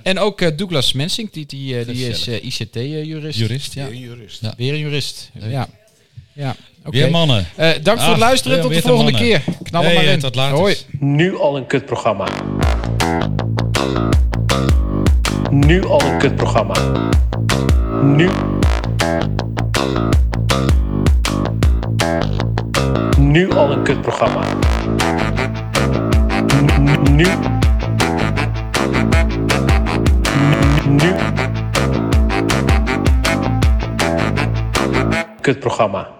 En ook eh, Douglas Mensink. Die, die, eh, die is ICT-jurist. Jurist, ja. Een jurist. Ja. Weer een jurist. Ja. ja. Oké. Weer mannen. Eh, dank voor het Ah, luisteren. Tot de volgende keer. Knal Hey, maar eh, in. tot later. Hoi. Nu al een kutprogramma. Nu al een kutprogramma. Nu. Nu al een kutprogramma. Nu. Nu. kutprogramma.